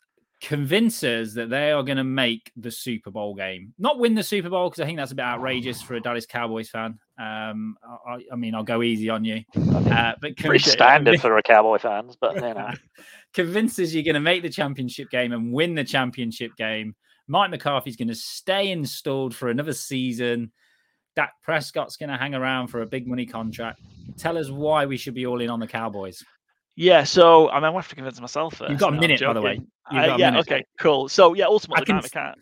Convince us that they are going to make the Super Bowl game, not win the Super Bowl because I think that's a bit outrageous for a Dallas Cowboys fan. Um, I, I- mean, I'll go easy on you, uh, but pretty convince- standard for a Cowboy fans, but you know. convince us you're going to make the championship game and win the championship game. Mike McCarthy's going to stay installed for another season. Dak Prescott's going to hang around for a big money contract. Tell us why we should be all in on the Cowboys. Yeah, so I mean, I have to convince myself first. You've got a minute, by the way. Uh, yeah, minute. okay, cool. So yeah, ultimately, can Mike, s- McCarthy,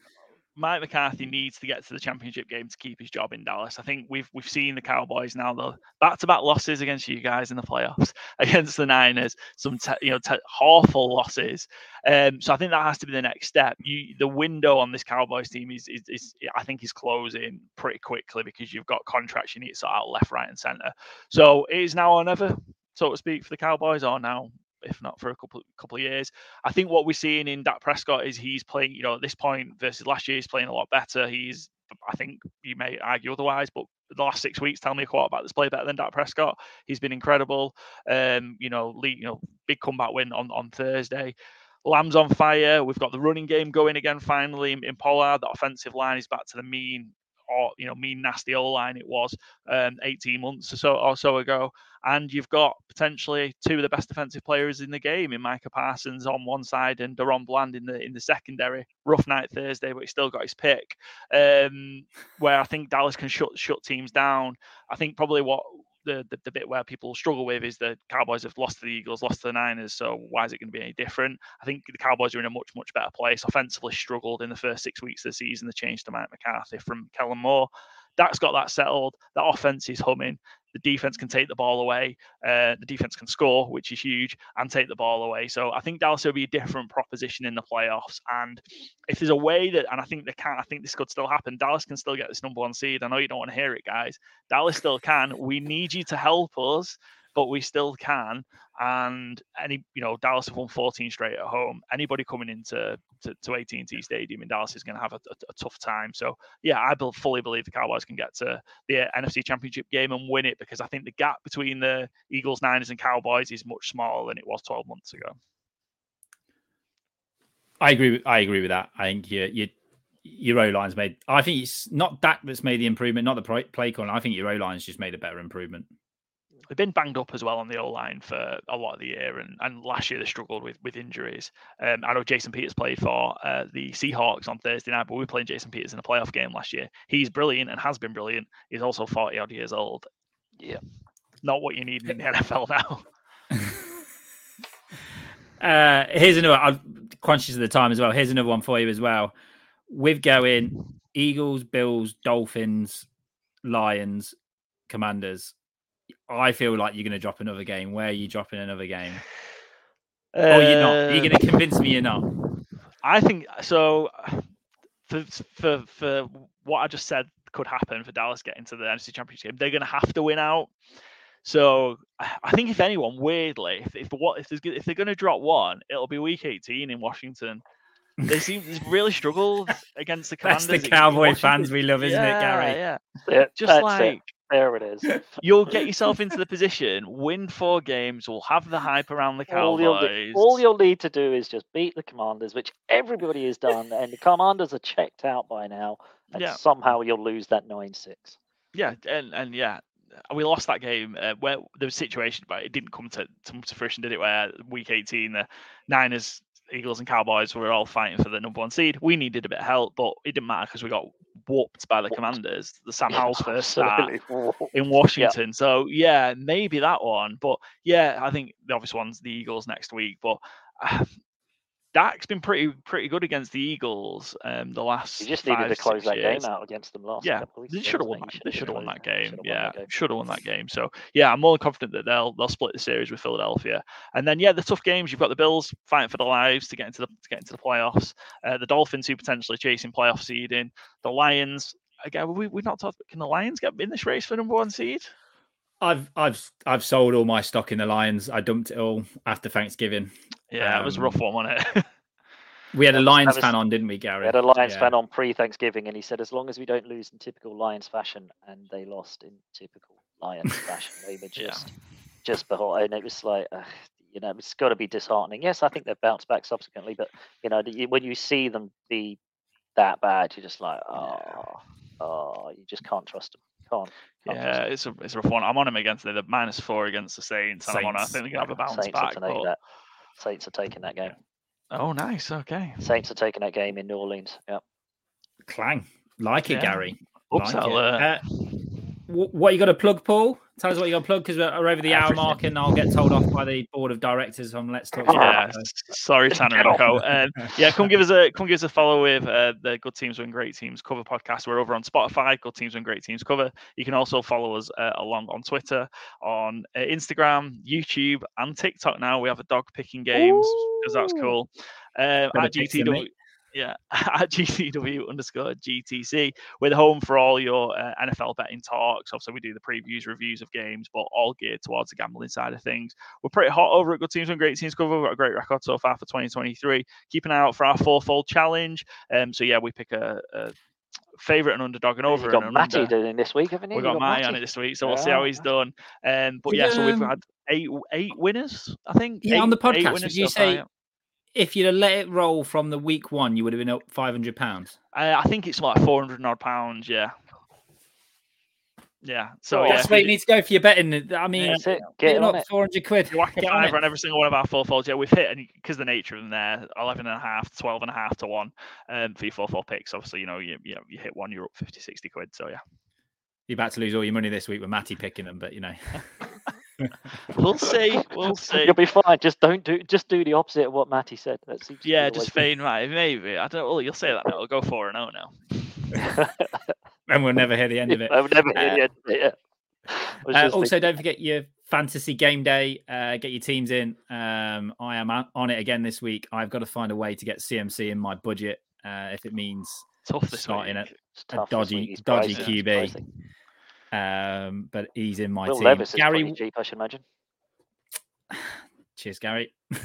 Mike McCarthy needs to get to the championship game to keep his job in Dallas. I think we've we've seen the Cowboys now though back-to-back losses against you guys in the playoffs, against the Niners, some te- you know te- awful losses. Um, so I think that has to be the next step. You the window on this Cowboys team is is, is I think is closing pretty quickly because you've got contracts you need to sort out left, right, and center. So it is now or never, so to speak, for the Cowboys, or now if not for a couple couple of years. I think what we're seeing in Dak Prescott is he's playing, you know, at this point versus last year, he's playing a lot better. He's, I think you may argue otherwise, but the last six weeks tell me a quarterback that's played better than Dak Prescott. He's been incredible. Um, you know, lead, you know, big comeback win on on Thursday. Lamb's on fire. We've got the running game going again finally in, in Pollard. The offensive line is back to the mean or you know mean nasty O line it was um, 18 months or so or so ago. And you've got potentially two of the best defensive players in the game in Micah Parsons on one side and DaRon Bland in the in the secondary. Rough night Thursday, but he still got his pick. Um, where I think Dallas can shut shut teams down. I think probably what the, the, the bit where people struggle with is the Cowboys have lost to the Eagles, lost to the Niners. So why is it going to be any different? I think the Cowboys are in a much much better place. Offensively struggled in the first six weeks of the season. The change to Mike McCarthy from Kellen Moore. Dak's got that settled. That offense is humming. The defense can take the ball away. Uh, the defense can score, which is huge, and take the ball away. So I think Dallas will be a different proposition in the playoffs. And if there's a way that, and I think they can, I think this could still happen. Dallas can still get this number one seed. I know you don't want to hear it, guys. Dallas still can. We need you to help us, but we still can. And any, you know, Dallas have won 14 straight at home. Anybody coming into to, to AT&T Stadium in Dallas is going to have a, a, a tough time. So yeah, I fully believe the Cowboys can get to the uh, NFC Championship game and win it because I think the gap between the Eagles, Niners, and Cowboys is much smaller than it was 12 months ago. I agree. With, I agree with that. I think your your your O line's made. I think it's not Dak that's made the improvement, not the play, play calling. I think your O line's just made a better improvement. They've been banged up as well on the O line for a lot of the year, and, and last year they struggled with with injuries. Um, I know Jason Peters played for uh, the Seahawks on Thursday night, but we were playing Jason Peters in a playoff game last year. He's brilliant and has been brilliant. He's also 40 odd years old. Yeah. Not what you need in the NFL now. Uh, here's another. I'm conscious of the time as well. Here's another one for you as well. With going Eagles, Bills, Dolphins, Lions, Commanders. I feel like you're going to drop another game. Where are you dropping another game? oh, you're not. You're Uh, going to convince me you're not. I think so. For for for what I just said could happen for Dallas getting to the NFC Championship game, they're going to have to win out. So I think if anyone, weirdly, if if what if, if they're going to drop one, it'll be Week 18 in Washington. They seem they really struggled against the Commanders. That's the Cowboy fans we love, isn't yeah, it, Gary? Yeah, Yeah, just that's like it. There it is. you'll get yourself into the position, win four games, we'll have the hype around the All you'll, Cowboys. all you'll need to do is just beat the commanders, which everybody has done, and the commanders are checked out by now, and Yeah. somehow you'll lose that nine six. Yeah, and and yeah, we lost that game uh, where there was a situation, but it didn't come to, to, to fruition, did it? Where week 18, the Niners, Eagles, and Cowboys were all fighting for the number one seed. We needed a bit of help, but it didn't matter because we got whooped by the Commanders. The Sam Howell's first start in Washington. So yeah, maybe that one. But yeah, I think the obvious one's the Eagles next week. But uh, Dak's been pretty pretty good against the Eagles. Um, the last You just five, needed to close that years. game out against them last Yeah, couple of weeks. They should have won that. They should've won that game. should've Yeah, that should have won that game. So yeah, I'm more confident that they'll they'll split the series with Philadelphia. And then yeah, the tough games. You've got the Bills fighting for their lives to get into the to get into the playoffs. Uh, the Dolphins who potentially chasing playoff seeding. The Lions. Again, we we've not talked. Can the Lions get in this race for number one seed? I've I've I've sold all my stock in the Lions. I dumped it all after Thanksgiving. Yeah, it was a rough Um, one, wasn't it? We had a Lions was- fan on, didn't we, Gary? We had a Lions Yeah. fan on pre-Thanksgiving, and he said, as long as we don't lose in typical Lions fashion, and they lost in typical Lions fashion, they were Yeah. just just behind. And it was like, uh, you know, it's got to be disheartening. Yes, I think they've bounced back subsequently, but you know, when you see them be that bad, you're just like, oh, oh, you just can't trust them. Can't. can't trust it's a it's a rough one. I'm on him against the, the minus four against the Saints. And I'm on. I think they're gonna have a bounce Saints are back. taking but- that. Saints are taking that game. Oh, nice. Okay. Saints are taking that game in New Orleans. Yeah. Clang. Like it, Yeah. Gary. Like it. Uh, what you got to plug, Paul? Tell us what you got to plug because we're we're over the hour mark, and I'll get told off by the board of directors on Let's Talk. Yeah, So- sorry, Tanner and Co. Um, yeah, come give us a come give us a follow with uh, the Good Teams Win Great Teams cover podcast. We're over on Spotify, Good Teams Win Great Teams cover. You can also follow us uh, along on Twitter, on uh, Instagram, YouTube, and TikTok. Now we have a dog picking games because that's cool. Um, at picks GTW. Me. Yeah, at GTW underscore GTC. We're the home for all your uh, NFL betting talks. Obviously, we do the previews, reviews of games, but all geared towards the gambling side of things. We're pretty hot over at Good Teams and Great Teams Cover. We've got a great record so far for 2023. Keep an eye out for our fourfold challenge. Um, so yeah, we pick a, a favorite and underdog and over You've got and Matty under. doing this week, haven't you? We You got Matty on it this week, so we'll see how Yeah. he's done. Um, but Did, yeah, so we've um, had eight eight winners, I think. Yeah, on the podcast, winners would you so far, say- yeah. If you'd have let it roll from the week one, you would have been up five hundred pounds. Uh, I think it's like 400 odd pounds. Yeah. Yeah. So Well, yeah, That's if where you you need to go for your betting. I mean, That's it. get Get up four hundred quid. you whack a Get on fiver it. on every single one of our four folds. Yeah, we've hit, and because the nature of them there, 11 and a half, 12 and a half to one um, for your four four picks. Obviously, you know, you, you, know, you hit one, you're up 50, 60 quid. So yeah, You're about to lose all your money this week with Matty picking them, but you know. we'll see. We'll see. You'll be fine. Just don't do. Just do the opposite of what Matty said. That seems Yeah, just feign right. Maybe. I don't know. Well, you'll say that now. It'll go 4 and 0 now. and we'll never hear the end of it. I've never heard Uh, the end of it, yeah. Uh, also, thinking- don't forget your fantasy game day. Uh, get your teams in. Um, I am on- on it again this week. I've got to find a way to get CMC in my budget. Uh, if it means Tough Starting week. it. a tough dodgy- dodgy pricey, he's QB. Um, but he's in my Will team. Levis Gary, pretty cheap, I should imagine. cheers, Gary.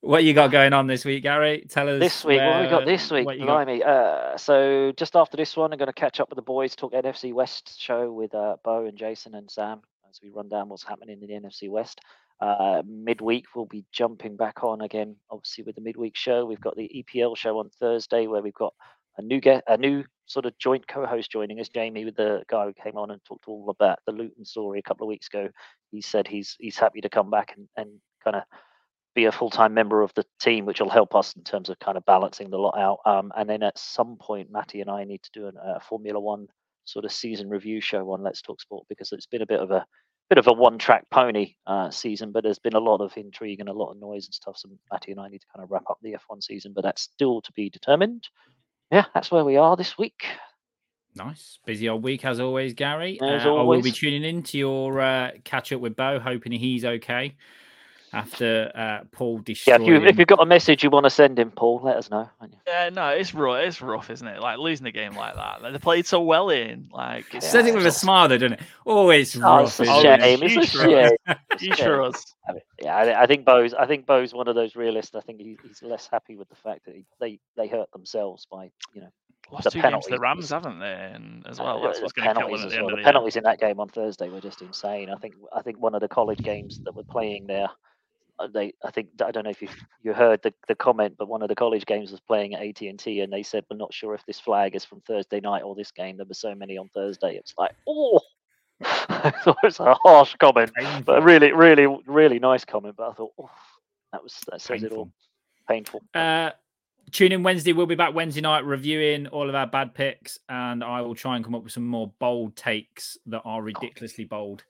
what you got going on this week, Gary? Tell us this week, what have we got this week? what you got. Blimey. Uh, so just after this one, I'm going to catch up with the boys, talk NFC West show with uh, Bo and Jason and Sam as we run down what's happening in the NFC West. Uh, midweek, we'll be jumping back on again, obviously with the midweek show. We've got the EPL show on Thursday where we've got a new get a new sort of joint co-host joining us, Jamie, with the guy who came on and talked all about the Luton story a couple of weeks ago. He said he's he's happy to come back and, and kind of be a full-time member of the team, which will help us in terms of kind of balancing the lot out. Um, and then at some point, Matty and I need to do a uh, Formula One sort of season review show on Let's Talk Sport because it's been a bit of a bit of a one-track pony uh, season, but there's been a lot of intrigue and a lot of noise and stuff. So Matty and I need to kind of wrap up the F1 season, but that's still to be determined. Yeah, that's where we are this week. Nice, busy old week as always, Gary. As Uh, I will be tuning in to your uh, catch up with Bo, hoping he's okay. After uh, Paul Yeah, destroyed if you him. if you've got a message you want to send him, Paul, let us know. Yeah, no, it's rough. It's rough, isn't it? Like losing a game like that. Like, they played so well in. Like It it's says it Yeah, with a smile, though, doesn't it? Oh, it's Oh, rough. it's a isn't it? shame. It's a huge for us. shame. huge for us. I mean, yeah, I, I think Bo's. I think Bo's one of those realists. I think he, he's less happy with the fact that he, they they hurt themselves by you know Lost The two games to the Rams, haven't they? And as uh, well, that's the what's going to kill penalties them at as the end well. of The the year. penalties in that game on Thursday were just insane. I think I think one of the college games that were playing there. Uh, They, I think I don't know if you you heard the, the comment, but one of the college games was playing at AT and T, and they said we're not sure if this flag is from Thursday night or this game. There were so many on Thursday. It's like oh, I thought it was a harsh comment, Painful. but a really, really, really nice comment. But I thought oh, that was that says it all. Painful. Uh, tune in Wednesday. We'll be back Wednesday night reviewing all of our bad picks, and I will try and come up with some more bold takes that are ridiculously bold.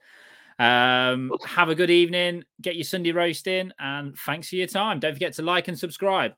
Um, have a good evening. Get your Sunday roast in, and thanks for your time. Don't forget to like and subscribe.